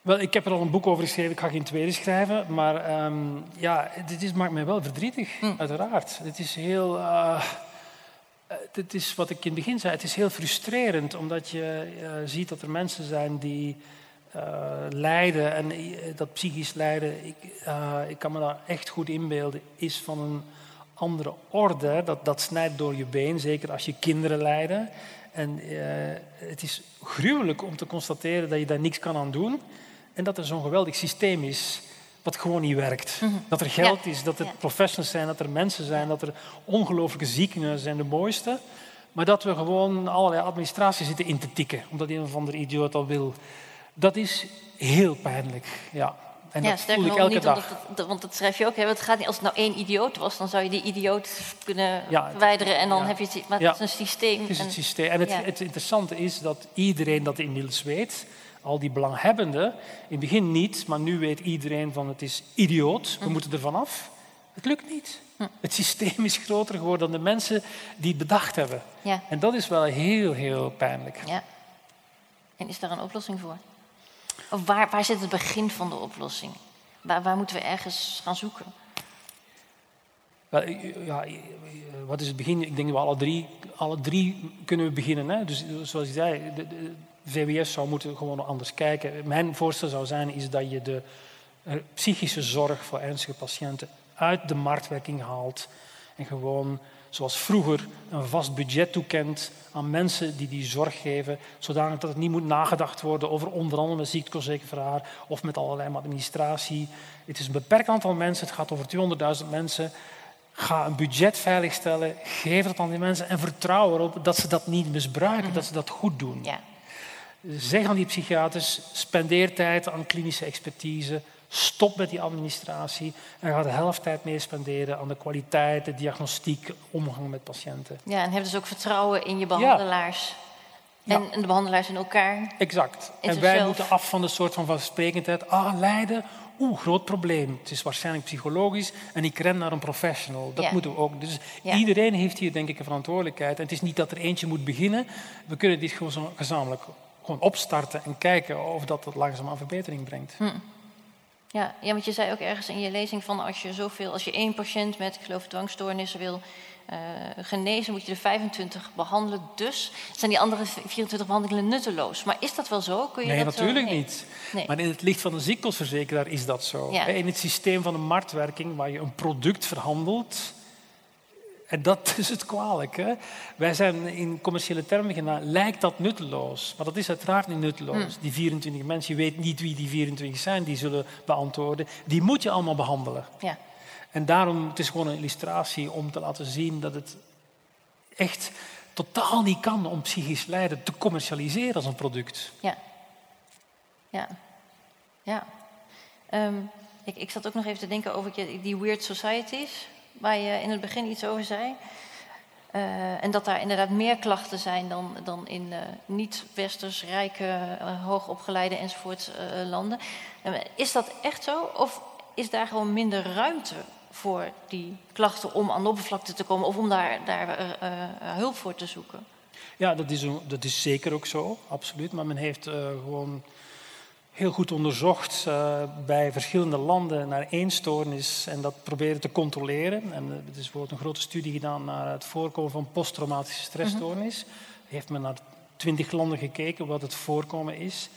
Wel, ik heb er al een boek over geschreven, ik ga geen tweede schrijven, maar um, ja, dit is, maakt mij wel verdrietig, hm. uiteraard. Het is heel... Uh, het is wat ik in het begin zei, het is heel frustrerend omdat je uh, ziet dat er mensen zijn die uh, lijden en uh, dat psychisch lijden, ik, ik, kan me daar echt goed inbeelden, is van een andere orde. Dat, dat snijdt door je been, zeker als je kinderen lijden. En het is gruwelijk om te constateren dat je daar niks kan aan doen en dat er zo'n geweldig systeem is wat gewoon niet werkt. Mhm. Dat er geld is, dat er professionals zijn, dat er mensen zijn, dat er ongelooflijke ziekenhuizen zijn, de mooiste. Maar dat we gewoon allerlei administratie zitten in te tikken, omdat een of andere idioot dat wil. Dat is heel pijnlijk, ja. En ja, dat voel ik elke niet dag. Het, want dat schrijf je ook. Hè, het gaat niet, als het nou één idioot was, dan zou je die idioot kunnen verwijderen. En dan heb je het, maar het is een systeem. Het is een systeem. En het, het interessante is dat iedereen dat inmiddels weet al die belanghebbenden, in het begin niet, maar nu weet iedereen van het is idioot, we hm. moeten er vanaf. Het lukt niet. Hm. Het systeem is groter geworden dan de mensen die het bedacht hebben. Ja. En dat is wel heel, heel pijnlijk. Ja. En is daar een oplossing voor? Waar, zit het begin van de oplossing? Waar, waar moeten we ergens gaan zoeken? Ja, wat is het begin? Ik denk dat we alle drie, alle drie kunnen we beginnen. Hè? Dus zoals je zei, de, de, VWS zou moeten gewoon anders kijken. Mijn voorstel zou zijn is dat je de eh, psychische zorg voor ernstige patiënten uit de marktwerking haalt en gewoon zoals vroeger een vast budget toekent aan mensen die die zorg geven, zodanig dat het niet moet nagedacht worden over onder andere met ziektekostenverzekeraar of met allerlei administratie. Het is een beperkt aantal mensen, het gaat over 200.000 mensen. Ga een budget veiligstellen, geef het aan die mensen en vertrouw erop dat ze dat niet misbruiken, mhm. dat ze dat goed doen. Ja. Zeg aan die psychiaters, spendeer tijd aan klinische expertise, stop met die administratie en ga de helft tijd meer spenderen aan de kwaliteit, de diagnostiek, omgang met patiënten. Ja, en heb dus ook vertrouwen in je behandelaars. En, de behandelaars in elkaar. Exact. En wij moeten af van de soort van vansprekendheid. Ah, lijden, oeh, groot probleem. Het is waarschijnlijk psychologisch en ik ren naar een professional. Dat moeten we ook. Dus iedereen heeft hier denk ik een verantwoordelijkheid. En het is niet dat er eentje moet beginnen. We kunnen dit gewoon gezamenlijk gewoon opstarten en kijken of dat het langzaam aan verbetering brengt. Hm. Ja, ja, want je zei ook ergens in je lezing van als je zoveel, als je één patiënt met, ik geloof, dwangstoornissen wil uh, genezen, moet je er 25 behandelen. Dus zijn die andere 24 behandelingen nutteloos. Maar is dat wel zo? Kun je nee, dat natuurlijk niet. Nee. Maar in het licht van een ziekteverzekeraar is dat zo. In het systeem van een marktwerking, waar je een product verhandelt, en dat is het kwalijke. Wij zijn in commerciële termen gedaan, lijkt dat nutteloos. Maar dat is uiteraard niet nutteloos. Hmm. Die 24 mensen, je weet niet wie die 24 zijn, die zullen beantwoorden. Die moet je allemaal behandelen. Ja. En daarom, het is gewoon een illustratie om te laten zien dat het echt totaal niet kan om psychisch lijden te commercialiseren als een product. Ja. Ja. Ja. Ehm, ik, ik zat ook nog even te denken over die weird societies waar je in het begin iets over zei. Uh, en dat daar inderdaad meer klachten zijn dan, dan in uh, niet-westers, rijke, uh, hoogopgeleide enzovoort landen. is dat echt zo? Of is daar gewoon minder ruimte voor die klachten om aan de oppervlakte te komen of om daar, daar hulp voor te zoeken? Ja, dat is, dat is zeker ook zo, absoluut. Maar men heeft gewoon heel goed onderzocht uh, bij verschillende landen naar één stoornis en dat proberen te controleren. En er is bijvoorbeeld een grote studie gedaan naar het voorkomen van posttraumatische stressstoornis. Mm Heeft men naar twintig landen gekeken wat het voorkomen is.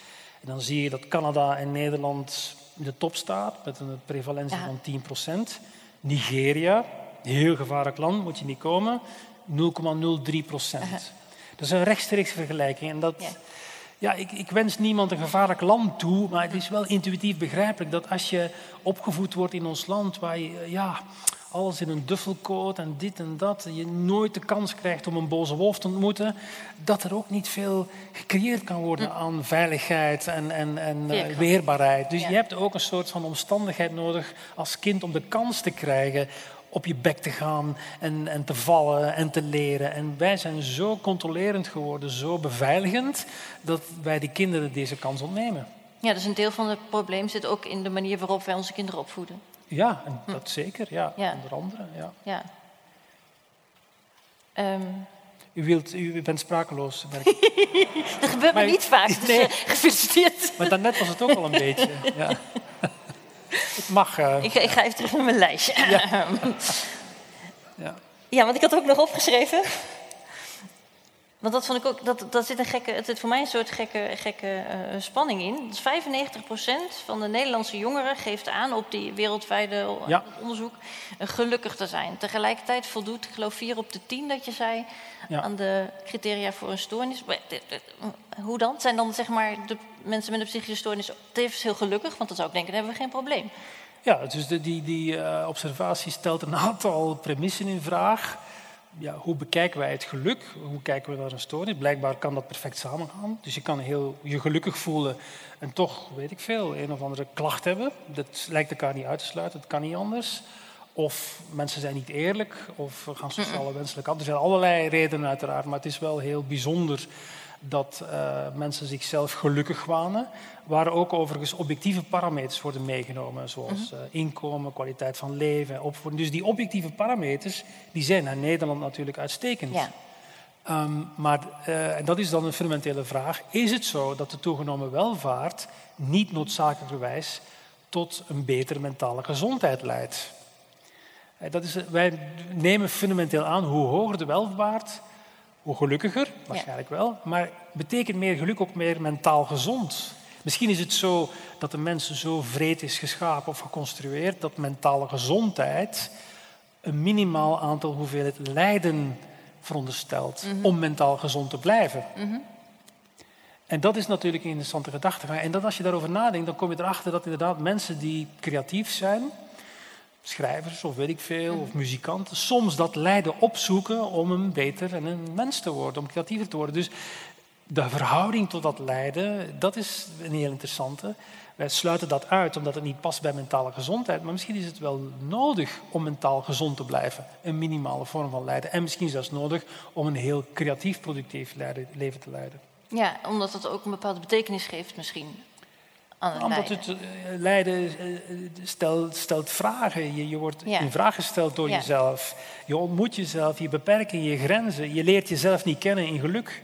En dan zie je dat Canada en Nederland in de top staat met een prevalentie van 10%. Nigeria, heel gevaarlijk land, moet je niet komen, 0,03%. Dat is een rechtstreeks vergelijking. En dat, ja, ik, ik, wens niemand een gevaarlijk land toe, maar het is wel intuïtief begrijpelijk dat als je opgevoed wordt in ons land, waar je ja, alles in een duffelcoat en dit en dat, en je nooit de kans krijgt om een boze wolf te ontmoeten, dat er ook niet veel gecreëerd kan worden aan veiligheid en, en, en uh, weerbaarheid. Dus je hebt ook een soort van omstandigheid nodig als kind om de kans te krijgen op je bek te gaan en, en te vallen en te leren. En wij zijn zo controlerend geworden, zo beveiligend, dat wij die kinderen deze kans ontnemen. Ja, dus een deel van het probleem zit ook in de manier waarop wij onze kinderen opvoeden. Ja, hm. dat zeker, ja, onder andere. Ja. ja. Um. U, wilt, u bent sprakeloos. <laughs> dat gebeurt maar, me niet vaak, dus nee. uh, gefeliciteerd. Maar daarnet was het ook al een beetje. Ja. <laughs> Het mag. Uh... Ik, ik, ga even terug naar mijn lijstje. Ja. <laughs> ja. ja, want ik had ook nog opgeschreven. Want dat vond ik ook, dat, dat zit een gekke, het zit voor mij een soort gekke, gekke uh, spanning in. Dus 95% van de Nederlandse jongeren geeft aan op die wereldwijde ja. onderzoek uh, gelukkig te zijn. Tegelijkertijd voldoet, ik geloof 4 op de 10 dat je zei, ja. aan de criteria voor een stoornis. Hoe dan? Zijn dan zeg maar de mensen met een psychische stoornis tevens heel gelukkig? Want dan zou ik denken, dan hebben we geen probleem. Ja, dus de, die, die uh, observatie stelt een aantal premissen in vraag. Ja, hoe bekijken wij het geluk? Hoe kijken we naar een stoornis? Blijkbaar kan dat perfect samengaan. Dus je kan heel je gelukkig voelen en toch, weet ik veel, een of andere klacht hebben. Dat lijkt elkaar niet uit te sluiten, dat kan niet anders. Of mensen zijn niet eerlijk, of gaan sociale wenselijk af. Er zijn allerlei redenen uiteraard, maar het is wel heel bijzonder dat uh, mensen zichzelf gelukkig wanen, waar ook overigens objectieve parameters worden meegenomen, zoals uh, inkomen, kwaliteit van leven, opvoeding. Dus die objectieve parameters die zijn in Nederland natuurlijk uitstekend. Ja. Um, maar uh, en dat is dan een fundamentele vraag. Is het zo dat de toegenomen welvaart niet noodzakelijkerwijs tot een betere mentale gezondheid leidt? Dat is, wij nemen fundamenteel aan hoe hoger de welvaart, hoe gelukkiger, waarschijnlijk wel. Maar betekent meer geluk ook meer mentaal gezond? Misschien is het zo dat de mens zo vreed is geschapen of geconstrueerd dat mentale gezondheid een minimaal aantal hoeveelheid lijden veronderstelt mhm. om mentaal gezond te blijven. Mhm. En dat is natuurlijk een interessante gedachte. En dat als je daarover nadenkt, dan kom je erachter dat inderdaad mensen die creatief zijn, schrijvers of weet ik veel, of muzikanten, soms dat lijden opzoeken om een beter en een mens te worden, om creatiever te worden. Dus de verhouding tot dat lijden, dat is een heel interessante. Wij sluiten dat uit omdat het niet past bij mentale gezondheid, maar misschien is het wel nodig om mentaal gezond te blijven. Een minimale vorm van lijden. En misschien zelfs nodig om een heel creatief, productief leven te leiden. Ja, omdat het ook een bepaalde betekenis geeft misschien omdat het uh, lijden uh, stelt, stelt, vragen. Je, je wordt in vraag gesteld door jezelf. Je ontmoet jezelf, je beperkingen, je grenzen. Je leert jezelf niet kennen in geluk.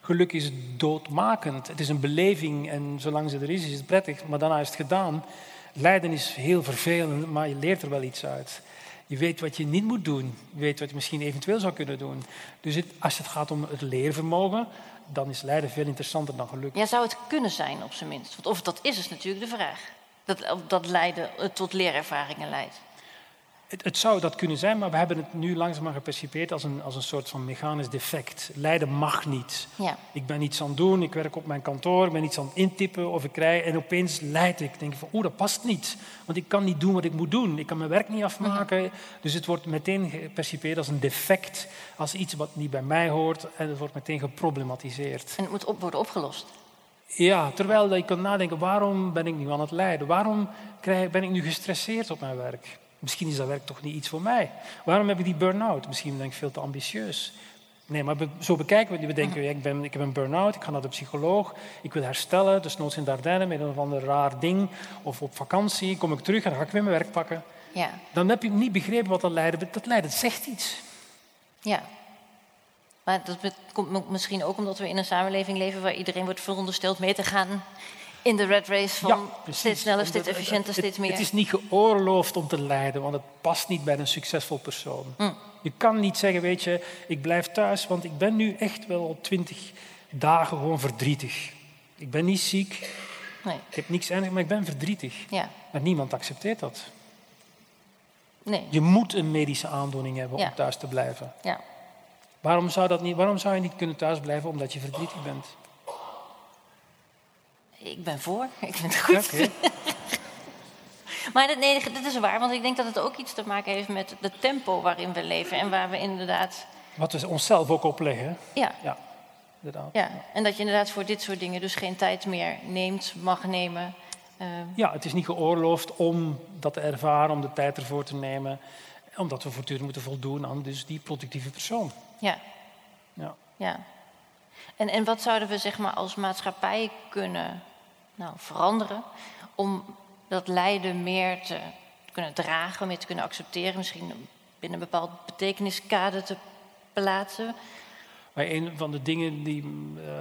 Geluk is doodmakend. Het is een beleving en zolang ze er is, is het prettig. Maar daarna is het gedaan. Lijden is heel vervelend, maar je leert er wel iets uit. Je weet wat je niet moet doen. Je weet wat je misschien eventueel zou kunnen doen. Dus het, als het gaat om het leervermogen, dan is lijden veel interessanter dan geluk. Ja, zou het kunnen zijn op zijn minst? Want of dat is, is natuurlijk de vraag. Dat, dat lijden tot leerervaringen leidt. Het, het, zou dat kunnen zijn, maar we hebben het nu langzaam gepercipieerd als een, als een soort van mechanisch defect. Lijden mag niet. Ja. Ik ben iets aan het doen, ik werk op mijn kantoor, ik ben iets aan het intippen of ik krijg en opeens leid ik. denk van, oeh, dat past niet. Want ik kan niet doen wat ik moet doen. Ik kan mijn werk niet afmaken. Mhm. Dus het wordt meteen gepercipieerd als een defect, als iets wat niet bij mij hoort en het wordt meteen geproblematiseerd. En het moet op, worden opgelost. Ja, terwijl je kan nadenken, waarom ben ik nu aan het lijden? Waarom krijg, ben ik nu gestresseerd op mijn werk? Misschien is dat werk toch niet iets voor mij. Waarom heb ik die burn-out? Misschien ben ik veel te ambitieus. Nee, maar zo bekijken we het. We denken, ik, ben, ik heb een burn-out, ik ga naar de psycholoog, ik wil herstellen, dus noods in Dardenne met een of ander raar ding. Of op vakantie, kom ik terug en dan ga ik weer mijn werk pakken. Ja. Dan heb je niet begrepen wat dat lijden Dat lijden zegt iets. Ja. Maar dat komt misschien ook omdat we in een samenleving leven waar iedereen wordt verondersteld mee te gaan In de red race van steeds sneller, steeds efficiënter, steeds meer. Het is niet geoorloofd om te lijden, want het past niet bij een succesvol persoon. Mm. Je kan niet zeggen, weet je, ik blijf thuis, want ik ben nu echt wel al twintig dagen gewoon verdrietig. Ik ben niet ziek, Nee, ik heb niks ernstig, maar ik ben verdrietig. ja. Maar niemand accepteert dat. Nee, Je moet een medische aandoening hebben Ja. om thuis te blijven. ja. Waarom zou, dat niet, waarom zou je niet kunnen thuisblijven omdat je verdrietig bent? Ik ben voor. <laughs> Ik vind het goed. <laughs> Maar dat, nee, dat is waar, want ik denk dat het ook iets te maken heeft met het tempo waarin we leven. En waar we inderdaad. Wat we onszelf ook opleggen. Ja, Ja, inderdaad. ja. En dat je inderdaad voor dit soort dingen dus geen tijd meer neemt, mag nemen. Eh, Ja, het is niet geoorloofd om dat te ervaren, om de tijd ervoor te nemen. Omdat we voortdurend moeten voldoen aan dus die productieve persoon. ja, Ja. ja. En, en wat zouden we zeg maar als maatschappij kunnen nou, veranderen om dat lijden meer te kunnen dragen, meer te kunnen accepteren, misschien binnen een bepaald betekeniskader te plaatsen? Een van de dingen die, eh,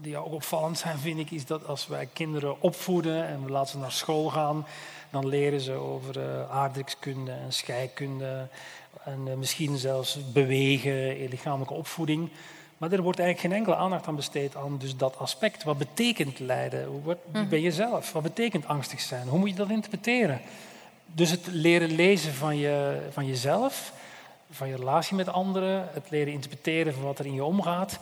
die ook opvallend zijn, vind ik, is dat als wij kinderen opvoeden en we laten ze naar school gaan, dan leren ze over eh, aardrijkskunde en scheikunde en eh, misschien zelfs bewegen, lichamelijke opvoeding. Maar er wordt eigenlijk geen enkele aandacht aan besteed aan dus dat aspect. Wat betekent lijden? Hoe wordt- Wie ben je zelf? Wat betekent angstig zijn? Hoe moet je dat interpreteren? Dus het leren lezen van, je, van jezelf, van je relatie met anderen, het leren interpreteren van wat er in je omgaat,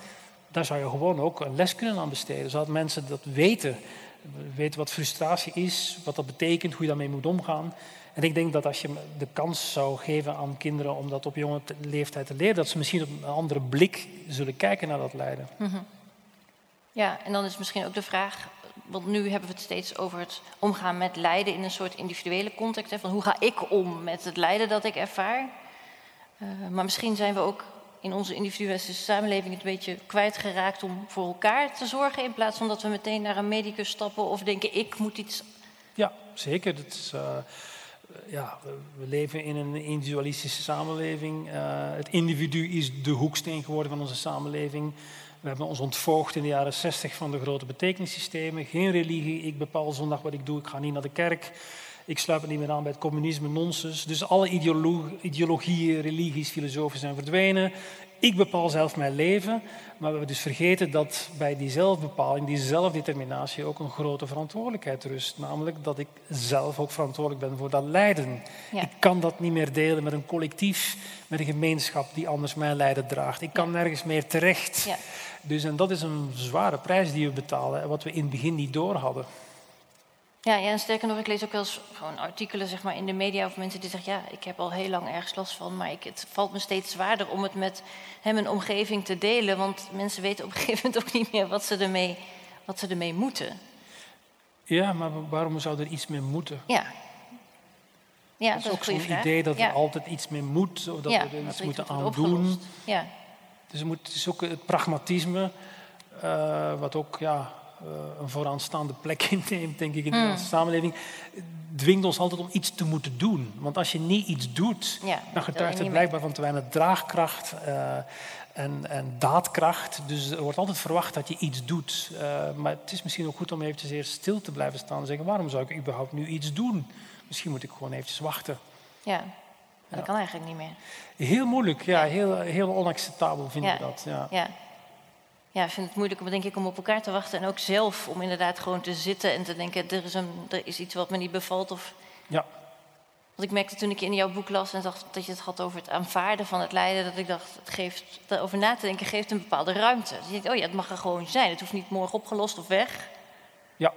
daar zou je gewoon ook een les kunnen aan besteden. Zodat mensen dat weten, weten wat frustratie is, wat dat betekent, hoe je daarmee moet omgaan. En ik denk dat als je de kans zou geven aan kinderen om dat op jonge leeftijd te leren, dat ze misschien op een andere blik zullen kijken naar dat lijden. Ja, en dan is misschien ook de vraag, want nu hebben we het steeds over het omgaan met lijden in een soort individuele context. Hè, van hoe ga ik om met het lijden dat ik ervaar? Eh, maar misschien zijn we ook in onze individuele samenleving het een beetje kwijtgeraakt om voor elkaar te zorgen. In plaats van dat we meteen naar een medicus stappen of denken ik moet iets. Ja, zeker. Dat is, eh, ja, we- leven in een individualistische samenleving. Eh, het individu is de hoeksteen geworden van onze samenleving. We hebben ons ontvoogd in de jaren 60 van de grote betekenissystemen. Geen religie, ik bepaal zondag wat ik doe, ik ga niet naar de kerk. Ik sluit me niet meer aan bij het communisme, nonsens. Dus alle ideolo- ideologieën, religies, filosofie zijn verdwenen. Ik bepaal zelf mijn leven. Maar we hebben dus vergeten dat bij die zelfbepaling, die zelfdeterminatie, ook een grote verantwoordelijkheid rust. Namelijk dat ik zelf ook verantwoordelijk ben voor dat lijden. Ja. Ik kan dat niet meer delen met een collectief, met een gemeenschap die anders mijn lijden draagt. Ik kan nergens meer terecht. Ja. Dus en dat is een zware prijs die we betalen, en wat we in het begin niet door hadden. Ja, ja, en sterker nog, ik lees ook wel eens gewoon artikelen zeg maar, in de media over mensen die zeggen: Ja, ik heb al heel lang ergens last van, maar ik, het valt me steeds zwaarder om het met hem en omgeving te delen. Want mensen weten op een gegeven moment ook niet meer wat ze ermee, wat ze ermee moeten. Ja, maar waarom zou er iets mee moeten? Ja. Ja, dat is ook zo'n idee dat ja. er altijd iets mee moet, of dat ja, we er iets moeten moet aan worden doen. opgelost. Ja, Dus er moet, het is ook het pragmatisme, eh, wat ook ja, een vooraanstaande plek <laughs> inneemt, denk ik, in de Mm. Nederlandse samenleving, dwingt ons altijd om iets te moeten doen. Want als je niet iets doet, ja, dan getuigt het blijkbaar van te weinig draagkracht eh, en, en daadkracht. Dus er wordt altijd verwacht dat je iets doet. Eh, maar het is misschien ook goed om eventjes eerst stil te blijven staan en zeggen, waarom zou ik überhaupt nu iets doen? Misschien moet ik gewoon eventjes wachten. Ja, dat kan eigenlijk niet meer. Heel moeilijk, ja, heel, heel onacceptabel vind Ja. ik dat. Ja. Ja. Ja, ik vind het moeilijk om, denk ik, om op elkaar te wachten. En ook zelf om inderdaad gewoon te zitten en te denken... er is, een, er is iets wat me niet bevalt. Of... Ja. Want ik merkte toen ik in jouw boek las en dacht dat je het had over het aanvaarden van het lijden... dat ik dacht, het geeft, daarover na te denken geeft een bepaalde ruimte. Dus je denkt, oh ja, het mag er gewoon zijn. Het hoeft niet morgen opgelost of weg. Ja,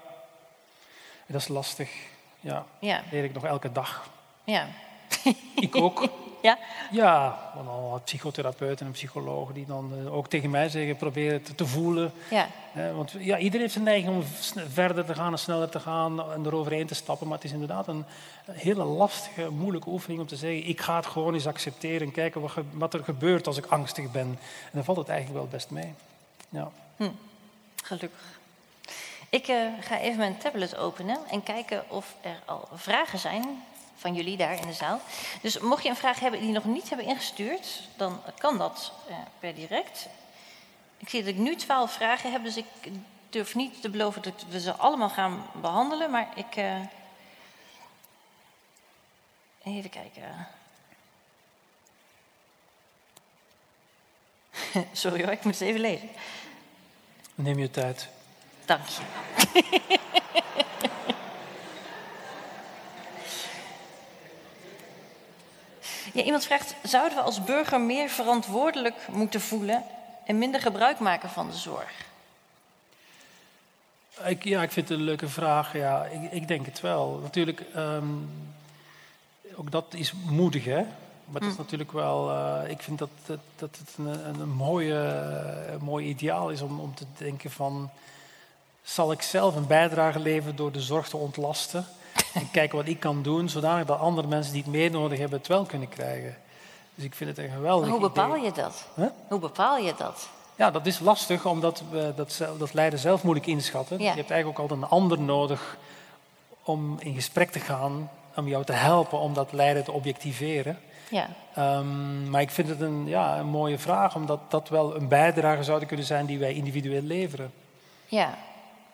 dat is lastig. Ja, Ja, dat leer ik nog elke dag. ja. Ik ook. <laughs> Ja? Ja, want al psychotherapeuten en psychologen die dan eh, ook tegen mij zeggen, probeer het te voelen. Ja, want ja, iedereen heeft een neiging om verder te gaan en sneller te gaan en eroverheen te stappen. Maar het is inderdaad een hele lastige, moeilijke oefening om te zeggen, ik ga het gewoon eens accepteren en kijken wat, er gebeurt als ik angstig ben. En dan valt het eigenlijk wel best mee. Ja. gelukkig. Ik eh, ga even mijn tablet openen en kijken of er al vragen zijn van jullie daar in de zaal. Dus mocht je een vraag hebben die nog niet hebben ingestuurd, dan kan dat eh, per direct. Ik zie dat ik nu twaalf vragen heb, dus ik durf niet te beloven dat we ze allemaal gaan behandelen, maar ik. Uh... Even kijken. <laughs> Sorry hoor, ik moet het even lezen. Neem je tijd. Dank je. <laughs> ja, iemand vraagt: zouden we als burger meer verantwoordelijk moeten voelen en minder gebruik maken van de zorg? Ik, ja, ik vind het een leuke vraag. Ja, ik, ik denk het wel. Natuurlijk, um, ook dat is moedig, hè? Maar het is mm. natuurlijk wel, uh, ik vind dat, dat, dat het een, een, mooie, een mooi ideaal is om, om te denken van, zal ik zelf een bijdrage leveren door de zorg te ontlasten? <laughs> en kijken wat ik kan doen, zodat andere mensen die het meer nodig hebben het wel kunnen krijgen. Dus ik vind het een geweldig Hoe bepaal je dat? Hoe bepaal je dat? Ja, dat is lastig, omdat we dat, dat lijden zelf moeilijk inschatten. Je hebt eigenlijk ook altijd een ander nodig om in gesprek te gaan, om jou te helpen om dat lijden te objectiveren. Ja. Um, maar ik vind het een, ja, een mooie vraag, omdat dat wel een bijdrage zou kunnen zijn die wij individueel leveren. Ja,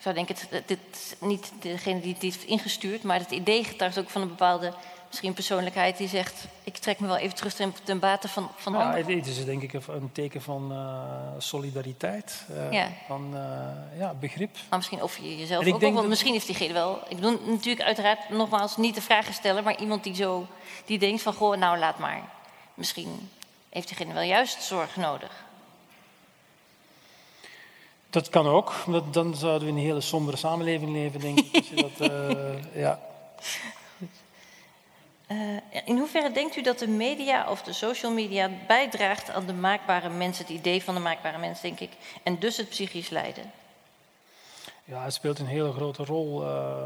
zou denken, dit, dit, niet degene die het heeft ingestuurd, maar het idee getuigt ook van een bepaalde misschien persoonlijkheid die zegt: ik trek me wel even terug ten, ten bate van, van ja, anderen. Het is denk ik een teken van uh, solidariteit, uh, ja. van uh, ja, begrip. Maar misschien of je jezelf ook, want misschien heeft diegene wel. Ik bedoel natuurlijk uiteraard nogmaals niet de vragen stellen, maar iemand die zo die denkt van goh, nou laat maar. Misschien heeft diegene wel juist zorg nodig. Dat kan ook, dan zouden we in een hele sombere samenleving leven, denk ik. dat, <laughs> ja. Uh, in hoeverre denkt u dat de media of de social media bijdraagt aan de maakbare mens, het idee van de maakbare mens, denk ik, en dus het psychisch lijden? Ja, het speelt een hele grote rol, uh,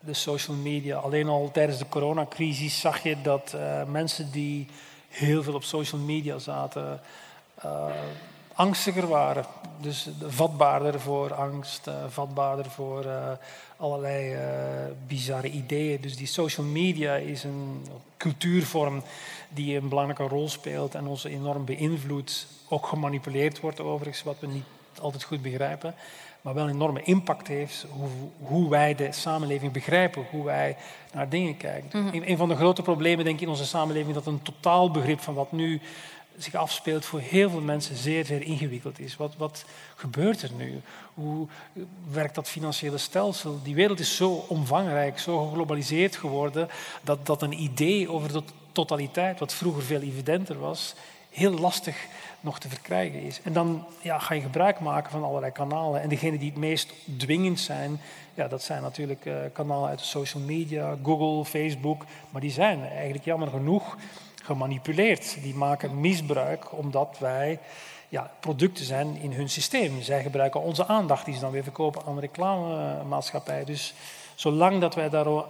de social media. Alleen al tijdens de coronacrisis zag je dat mensen die heel veel op social media zaten, angstiger waren. Dus vatbaarder voor angst, vatbaarder voor allerlei uh, bizarre ideeën. Dus die social media is een cultuurvorm die een belangrijke rol speelt en ons enorm beïnvloedt. Ook gemanipuleerd wordt overigens, wat we niet altijd goed begrijpen. Maar wel een enorme impact heeft hoe, hoe wij de samenleving begrijpen, hoe wij naar dingen kijken. Mhm. een, van de grote problemen denk ik in onze samenleving dat een totaalbegrip van wat nu zich afspeelt voor heel veel mensen zeer, zeer ingewikkeld is. Wat, wat gebeurt er nu? Hoe werkt dat financiële stelsel? Die wereld is zo omvangrijk, zo geglobaliseerd geworden, dat, dat een idee over de totaliteit, wat vroeger veel evidenter was, heel lastig nog te verkrijgen is. En dan ja, ga je gebruik maken van allerlei kanalen. En degenen die het meest dwingend zijn, ja, dat zijn natuurlijk uh, kanalen uit de social media, Google, Facebook. Maar die zijn eigenlijk jammer genoeg gemanipuleerd. Die maken misbruik omdat wij ja, producten zijn in hun systeem. Zij gebruiken onze aandacht die ze dan weer verkopen aan de reclamemaatschappij. Dus zolang dat wij daar uh,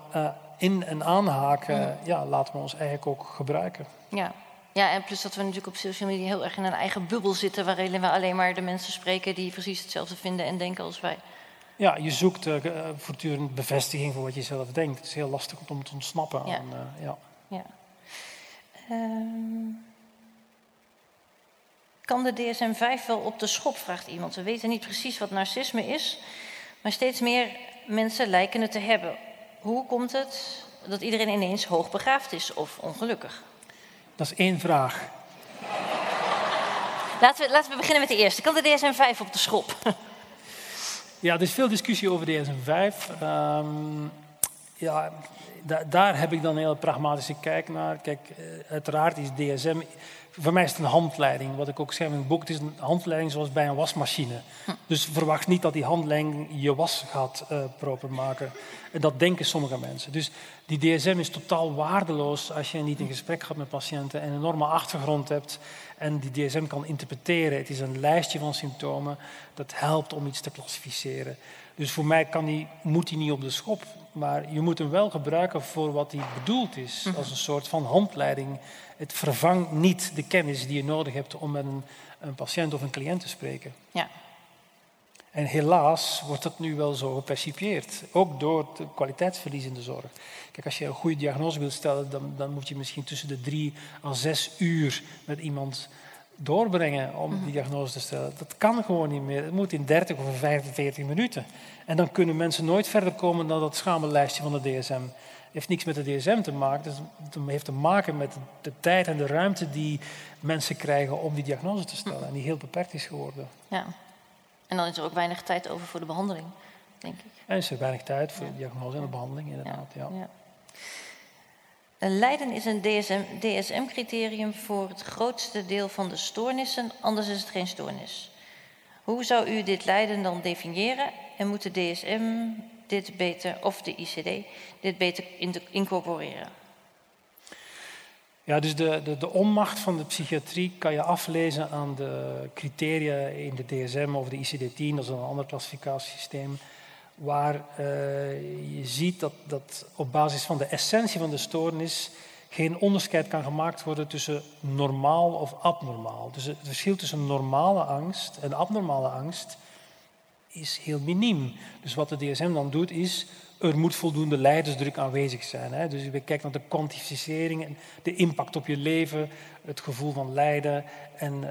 in en aanhaken, ja, laten we ons eigenlijk ook gebruiken. Ja. ja, en plus dat we natuurlijk op social media heel erg in een eigen bubbel zitten... waarin we alleen maar de mensen spreken die precies hetzelfde vinden en denken als wij. Ja, je zoekt uh, voortdurend bevestiging voor wat je zelf denkt. Het is heel lastig om te ontsnappen ja. aan... Uh, ja. ja. Um, kan de DSM-5 wel op de schop, vraagt iemand. We weten niet precies wat narcisme is, maar steeds meer mensen lijken het te hebben. Hoe komt het dat iedereen ineens hoogbegaafd is of ongelukkig? Dat is één vraag. Laten we, laten we beginnen met de eerste. Kan de DSM-5 op de schop? <laughs> Ja, er is veel discussie over DSM-5. Um, ehm, daar heb ik dan een heel pragmatische kijk naar. Kijk, eh, uiteraard is DSM. Voor mij is het een handleiding. Wat ik ook schrijf in het boek, het is een handleiding zoals bij een wasmachine. Dus verwacht niet dat die handleiding je was gaat uh, proper maken. En dat denken sommige mensen. Dus die DSM is totaal waardeloos als je niet in gesprek gaat met patiënten en een enorme achtergrond hebt en die DSM kan interpreteren. Het is een lijstje van symptomen dat helpt om iets te klassificeren. Dus voor mij kan die, moet hij niet op de schop. Maar je moet hem wel gebruiken voor wat hij bedoeld is. Mhm. Als een soort van handleiding. Het vervangt niet de kennis die je nodig hebt om met een, een patiënt of een cliënt te spreken. Ja. En helaas wordt dat nu wel zo gepercipieerd. Ook door het kwaliteitsverlies in de zorg. Kijk, als je een goede diagnose wilt stellen, dan, dan moet je misschien tussen de drie en zes uur met iemand doorbrengen om die diagnose te stellen. Dat kan gewoon niet meer. Het moet in 30 of 45 minuten. En dan kunnen mensen nooit verder komen dan dat schamellijstje van de DSM. Het heeft niks met de DSM te maken. Het heeft te maken met de tijd en de ruimte die mensen krijgen om die diagnose te stellen. En die heel beperkt is geworden. Ja. En dan is er ook weinig tijd over voor de behandeling, denk ik. En is er weinig tijd voor de diagnose en de behandeling, inderdaad. Ja. ja. Lijden is een DSM-criterium voor het grootste deel van de stoornissen, anders is het geen stoornis. Hoe zou u dit lijden dan definiëren en moet de DSM dit beter, of de ICD, dit beter incorporeren? Ja, dus de, de, de onmacht van de psychiatrie kan je aflezen aan de criteria in de DSM of de ICD-10, dat is een ander klassificatiesysteem waar uh, je ziet dat, dat op basis van de essentie van de stoornis geen onderscheid kan gemaakt worden tussen normaal of abnormaal. Dus het verschil tussen normale angst en abnormale angst is heel miniem. Dus wat de DSM dan doet is er moet voldoende leidersdruk aanwezig zijn. Hè? Dus je kijkt naar de kwantificering en de impact op je leven, het gevoel van lijden en uh,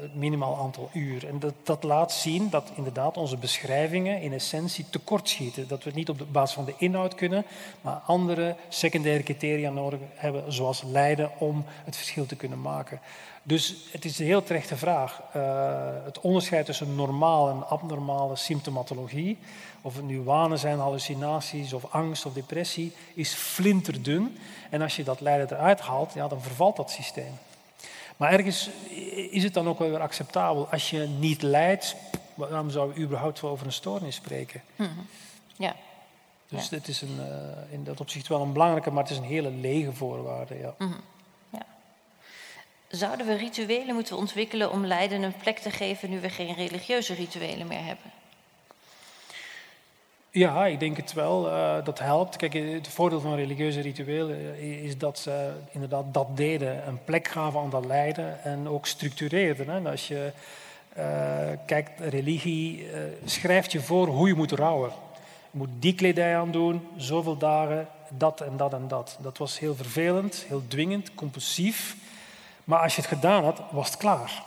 het minimaal aantal uur. En dat, dat, laat zien dat inderdaad onze beschrijvingen in essentie tekortschieten. Dat we het niet op de basis van de inhoud kunnen, maar andere secundaire criteria nodig hebben, zoals lijden, om het verschil te kunnen maken. Dus het is een heel terechte vraag. Uh, het onderscheid tussen normaal en abnormale symptomatologie of het nu wanen zijn, hallucinaties of angst of depressie, is flinterdun. En als je dat lijden eruit haalt, ja, dan vervalt dat systeem. Maar ergens is het dan ook wel weer acceptabel. Als je niet lijdt, waarom zou je überhaupt wel over een stoornis spreken? Mhm. Ja. Dus ja. dit is een, uh, in dat opzicht wel een belangrijke, maar het is een hele lege voorwaarde. Ja. Mm -hmm. Zouden we rituelen moeten ontwikkelen om lijden een plek te geven nu we geen religieuze rituelen meer hebben? Ja, ik denk het wel. Uh, dat helpt. Kijk, het voordeel van religieuze rituelen eh, is dat ze inderdaad dat deden. Een plek gaven aan dat lijden en ook structureerden. Hè. Als je uh, kijkt, religie schrijft je voor hoe je moet rouwen. Je moet die kledij aandoen, zoveel dagen, dat en dat en dat. Dat was heel vervelend, heel dwingend, compulsief. Maar als je het gedaan had, was het klaar.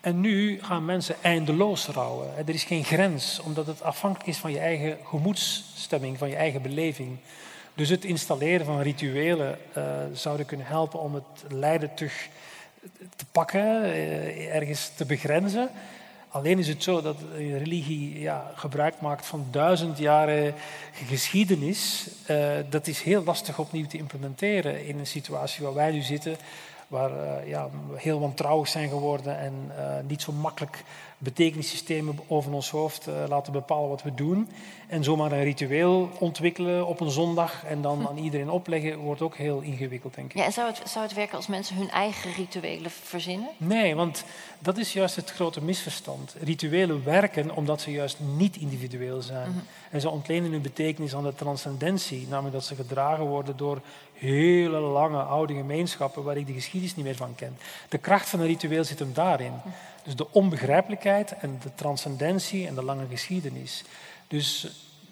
En nu gaan mensen eindeloos rouwen. Er is geen grens, omdat het afhankelijk is van je eigen gemoedsstemming, van je eigen beleving. Dus het installeren van rituelen uh, zouden kunnen helpen om het lijden terug te pakken, uh, ergens te begrenzen. Alleen is het zo dat religie ja, gebruik maakt van duizend jaren geschiedenis. Uh, dat is heel lastig opnieuw te implementeren in een situatie waar wij nu zitten waar uh, ja, heel wantrouwig zijn geworden en uh, niet zo makkelijk betekenissystemen over ons hoofd uh, laten bepalen wat we doen. En zomaar een ritueel ontwikkelen op een zondag en dan aan iedereen opleggen, wordt ook heel ingewikkeld, denk ik. Ja, en zou het, zou het werken als mensen hun eigen rituelen verzinnen? Nee, want dat is juist het grote misverstand. Rituelen werken omdat ze juist niet individueel zijn. Mm -hmm. En ze ontlenen hun betekenis aan de transcendentie, namelijk dat ze gedragen worden door hele lange oude gemeenschappen waar ik de geschiedenis niet meer van ken. De kracht van een ritueel zit hem daarin. Dus de onbegrijpelijkheid en de transcendentie en de lange geschiedenis. Dus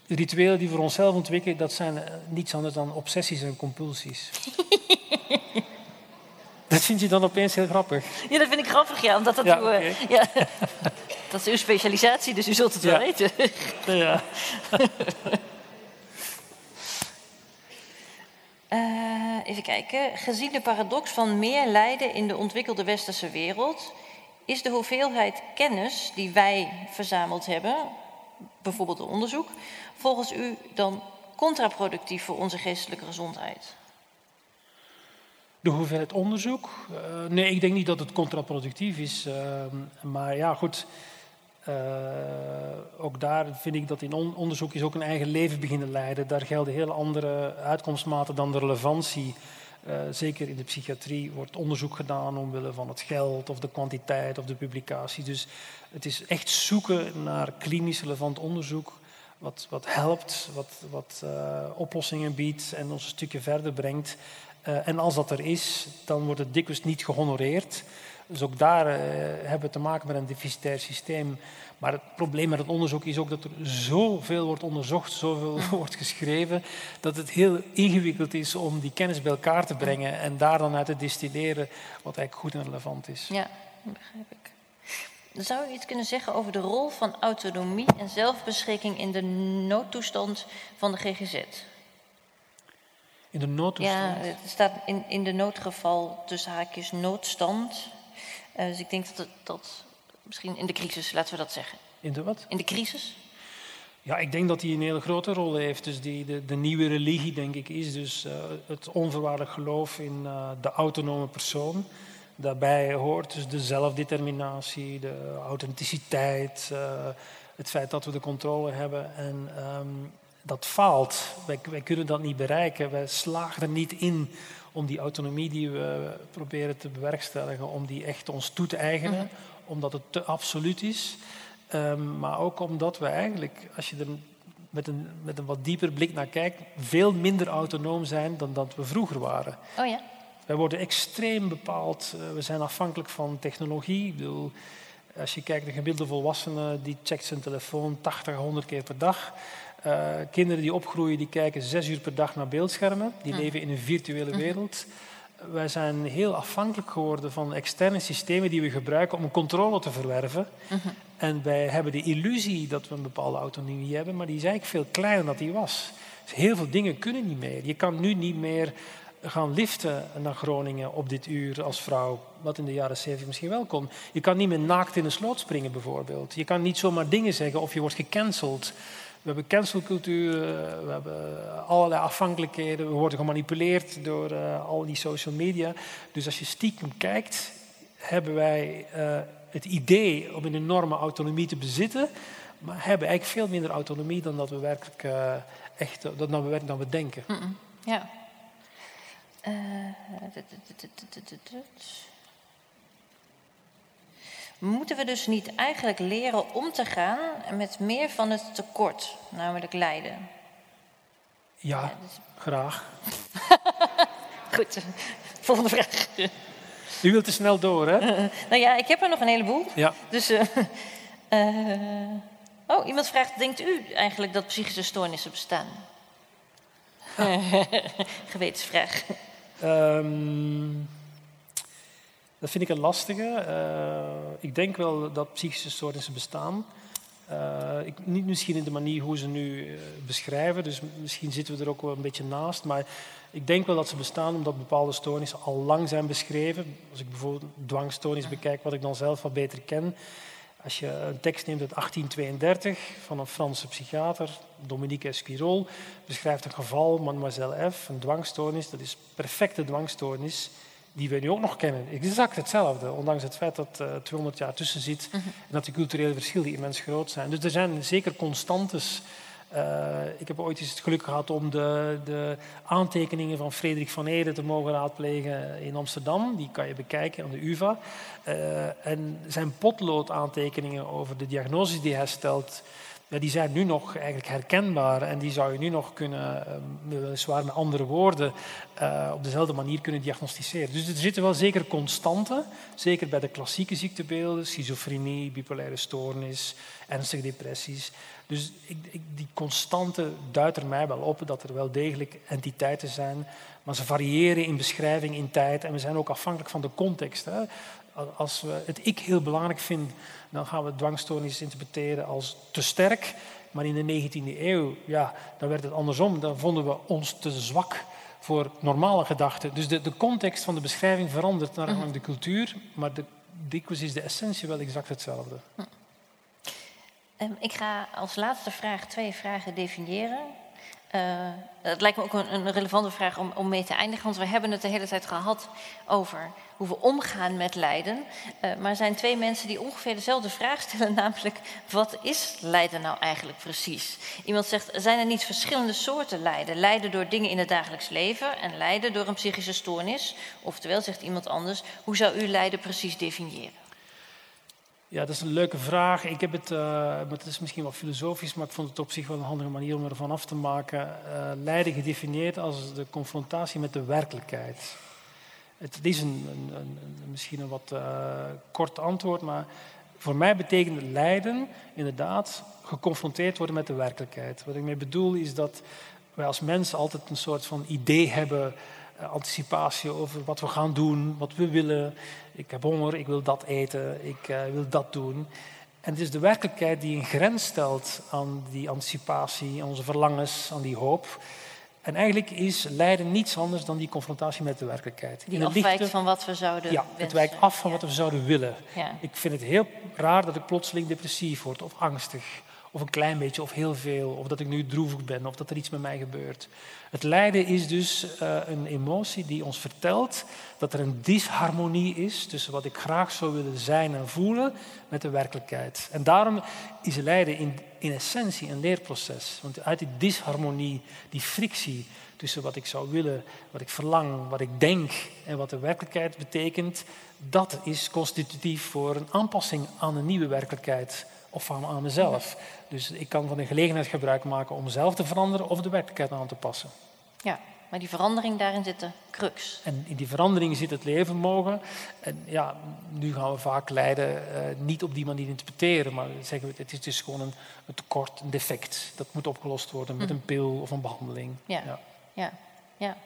rituelen die voor onszelf ontwikkelen, dat zijn eh, niets anders dan obsessies en compulsies. <laughs> dat vind je dan opeens heel grappig? Ja, dat vind ik grappig, ja. Omdat dat, ja, uw, okay. ja, <laughs> dat is uw specialisatie, dus u zult het ja. wel weten. ja. Uh, <laughs> even kijken. Gezien de paradox van meer lijden in de ontwikkelde westerse wereld, is de hoeveelheid kennis die wij verzameld hebben, bijvoorbeeld een onderzoek, volgens u dan contraproductief voor onze geestelijke gezondheid? De hoeveelheid onderzoek? Uh, nee, ik denk niet dat het contraproductief is. Uh, maar ja, goed. Uh, ook daar vind ik dat in on onderzoek is ook een eigen leven beginnen leiden. Daar gelden heel andere uitkomstmaten dan de relevantie. Uh, zeker in de psychiatrie wordt onderzoek gedaan omwille van het geld of de kwantiteit of de publicatie. Dus het is echt zoeken naar klinisch relevant onderzoek wat, wat helpt, wat, wat uh, oplossingen biedt en ons een stukje verder brengt. en als dat er is, dan wordt het dikwijls niet gehonoreerd Dus ook daar uh, hebben we te maken met een deficitair systeem. Maar het probleem met het onderzoek is ook dat er zoveel wordt onderzocht, zoveel <laughs> wordt geschreven, dat het heel ingewikkeld is om die kennis bij elkaar te brengen en daar dan uit te distilleren wat eigenlijk goed en relevant is. Ja, begrijp ik. Zou je iets kunnen zeggen over de rol van autonomie en zelfbeschikking in de noodtoestand van de GGZ? In de noodtoestand? Ja, het staat in, in de noodgeval tussen haakjes noodstand. Uh, dus ik denk dat, het, dat misschien in de crisis, laten we dat zeggen. In de wat? In de crisis. Ja, ik denk dat hij een hele grote rol heeft. Dus die, de, de nieuwe religie, denk ik, is dus uh, het onvoorwaardelijk geloof in uh, de autonome persoon. Daarbij hoort dus de zelfdeterminatie, de authenticiteit, uh, het feit dat we de controle hebben. En um, dat faalt. Wij, wij, kunnen dat niet bereiken. Wij slagen er niet in om die autonomie die we proberen te bewerkstelligen, om die echt ons toe te eigenen, mm -hmm. omdat het te absoluut is. Um, maar ook omdat we eigenlijk, als je er met een, met een wat dieper blik naar kijkt, veel minder autonoom zijn dan dat we vroeger waren. Oh ja? Wij worden extreem bepaald. We zijn afhankelijk van technologie. Ik bedoel, als je kijkt, de gemiddelde volwassene die checkt zijn telefoon 80, 100 keer per dag. Uh, kinderen die opgroeien, die kijken zes uur per dag naar beeldschermen. Die leven in een virtuele wereld. Wij zijn heel afhankelijk geworden van externe systemen die we gebruiken om controle te verwerven. En wij hebben de illusie dat we een bepaalde autonomie hebben, maar die is eigenlijk veel kleiner dan die was. Dus heel veel dingen kunnen niet meer. Je kan nu niet meer gaan liften naar Groningen op dit uur als vrouw, wat in de jaren 70 misschien wel kon. Je kan niet meer naakt in een sloot springen bijvoorbeeld. Je kan niet zomaar dingen zeggen of je wordt gecanceld. We hebben cancelcultuur, we hebben allerlei afhankelijkheden, we worden gemanipuleerd door uh, al die social media. Dus als je stiekem kijkt, hebben wij uh, het idee om een enorme autonomie te bezitten, maar hebben eigenlijk veel minder autonomie dan dat we werkelijk uh, echt, dan we, dan we denken. Ja. Moeten we dus niet eigenlijk leren om te gaan met meer van het tekort, namelijk lijden? Ja, ja dus... graag. <laughs> Goed, volgende vraag. U wilt te snel door, hè? Uh, <laughs> nou ja, ik heb er nog een heleboel. Ja. Dus, uh, uh, <laughs> oh, iemand vraagt, denkt u eigenlijk dat psychische stoornissen bestaan? Gewetensvraag. Um, dat vind ik een lastige. Uh, ik denk wel dat psychische stoornissen bestaan. Uh, ik, niet misschien in de manier hoe ze nu uh, beschrijven, dus misschien zitten we er ook wel een beetje naast. Maar ik denk wel dat ze bestaan omdat bepaalde stoornissen al lang zijn beschreven. Als ik bijvoorbeeld dwangstoornis bekijk, wat ik dan zelf wat beter ken. Als je een tekst neemt uit 1832 van een Franse psychiater, Dominique Esquirol, beschrijft een geval, mademoiselle F, een dwangstoornis. Dat is perfecte dwangstoornis die we nu ook nog kennen. Exact hetzelfde, ondanks het feit dat uh, 200 jaar tussen zit en dat de culturele verschillen immens groot zijn. Dus er zijn zeker constantes. Uh, ik heb ooit eens het geluk gehad om de, de, aantekeningen van Frederik van Ede te mogen raadplegen in Amsterdam. Die kan je bekijken aan de UvA. Uh, en zijn potlood aantekeningen over de diagnoses die hij stelt, die zijn nu nog eigenlijk herkenbaar en die zou je nu nog kunnen, weliswaar met andere woorden, uh, op dezelfde manier kunnen diagnosticeren. Dus er zitten wel zeker constanten, zeker bij de klassieke ziektebeelden, schizofrenie, bipolaire stoornis, ernstige depressies. Dus ik, die constante duidt er mij wel op dat er wel degelijk entiteiten zijn, maar ze variëren in beschrijving, in tijd en we zijn ook afhankelijk van de context. Hè. Als we het ik heel belangrijk vinden, dan gaan we dwangstoornis interpreteren als te sterk. Maar in de 19e eeuw, ja, dan werd het andersom. Dan vonden we ons te zwak voor normale gedachten. Dus de, de context van de beschrijving verandert naar de cultuur, maar de, dikwijls is de essentie wel exact hetzelfde. Hm. Um, ik ga als laatste vraag twee vragen definiëren. Uh, het lijkt me ook een, relevante vraag om, om, mee te eindigen, want we hebben het de hele tijd gehad over hoe we omgaan met lijden. Uh, maar er zijn twee mensen die ongeveer dezelfde vraag stellen, <laughs> namelijk wat is lijden nou eigenlijk precies? Iemand zegt, zijn er niet verschillende soorten lijden? Lijden door dingen in het dagelijks leven en lijden door een psychische stoornis? Oftewel, zegt iemand anders, hoe zou u lijden precies definiëren? Ja, dat is een leuke vraag. Ik heb het, uh, het is misschien wat filosofisch, maar ik vond het op zich wel een handige manier om ervan af te maken. Uh, lijden gedefinieerd als de confrontatie met de werkelijkheid. Het is een, een, een, misschien een wat uh, kort antwoord, maar voor mij betekent lijden inderdaad geconfronteerd worden met de werkelijkheid. Wat ik mee bedoel is dat wij als mensen altijd een soort van idee hebben, anticipatie over wat we gaan doen, wat we willen. Ik heb honger, ik wil dat eten, ik uh, wil dat doen. En het is de werkelijkheid die een grens stelt aan die anticipatie, aan onze verlangens, aan die hoop. En eigenlijk is lijden niets anders dan die confrontatie met de werkelijkheid. Die afwijkt van wat we zouden Ja, wensen. het wijkt af van wat we zouden willen. Ja. Ik vind het heel raar dat ik plotseling depressief word of angstig. Of een klein beetje of heel veel. Of dat ik nu droevig ben of dat er iets met mij gebeurt. Het lijden is dus uh, een emotie die ons vertelt dat er een disharmonie is tussen wat ik graag zou willen zijn en voelen met de werkelijkheid. En daarom is lijden in, in essentie een leerproces. Want uit die disharmonie, die frictie tussen wat ik zou willen, wat ik verlang, wat ik denk en wat de werkelijkheid betekent, dat is constitutief voor een aanpassing aan een nieuwe werkelijkheid of aan mezelf. Dus ik kan van de gelegenheid gebruik maken om mezelf te veranderen of de werkelijkheid aan te passen. Ja, maar die verandering, daarin zit de crux. En in die verandering zit het leven mogen. En ja, nu gaan we vaak lijden uh, niet op die manier interpreteren, maar zeggen we, het is dus gewoon een, een tekort, een defect. Dat moet opgelost worden met een pil of een behandeling. Ja, ja, ja. ja.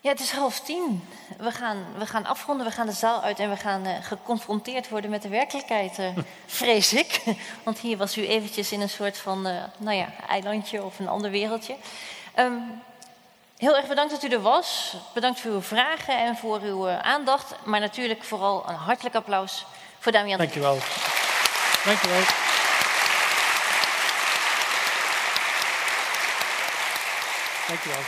Ja, het is half tien. We gaan, we gaan afronden, we gaan de zaal uit en we gaan uh, geconfronteerd worden met de werkelijkheid, uh, <laughs> vrees ik. <laughs> Want hier was u eventjes in een soort van, uh, nou ja, eilandje of een ander wereldje. Um, heel erg bedankt dat u er was. Bedankt voor uw vragen en voor uw aandacht. Maar natuurlijk vooral een hartelijk applaus voor Damian. Dank je wel.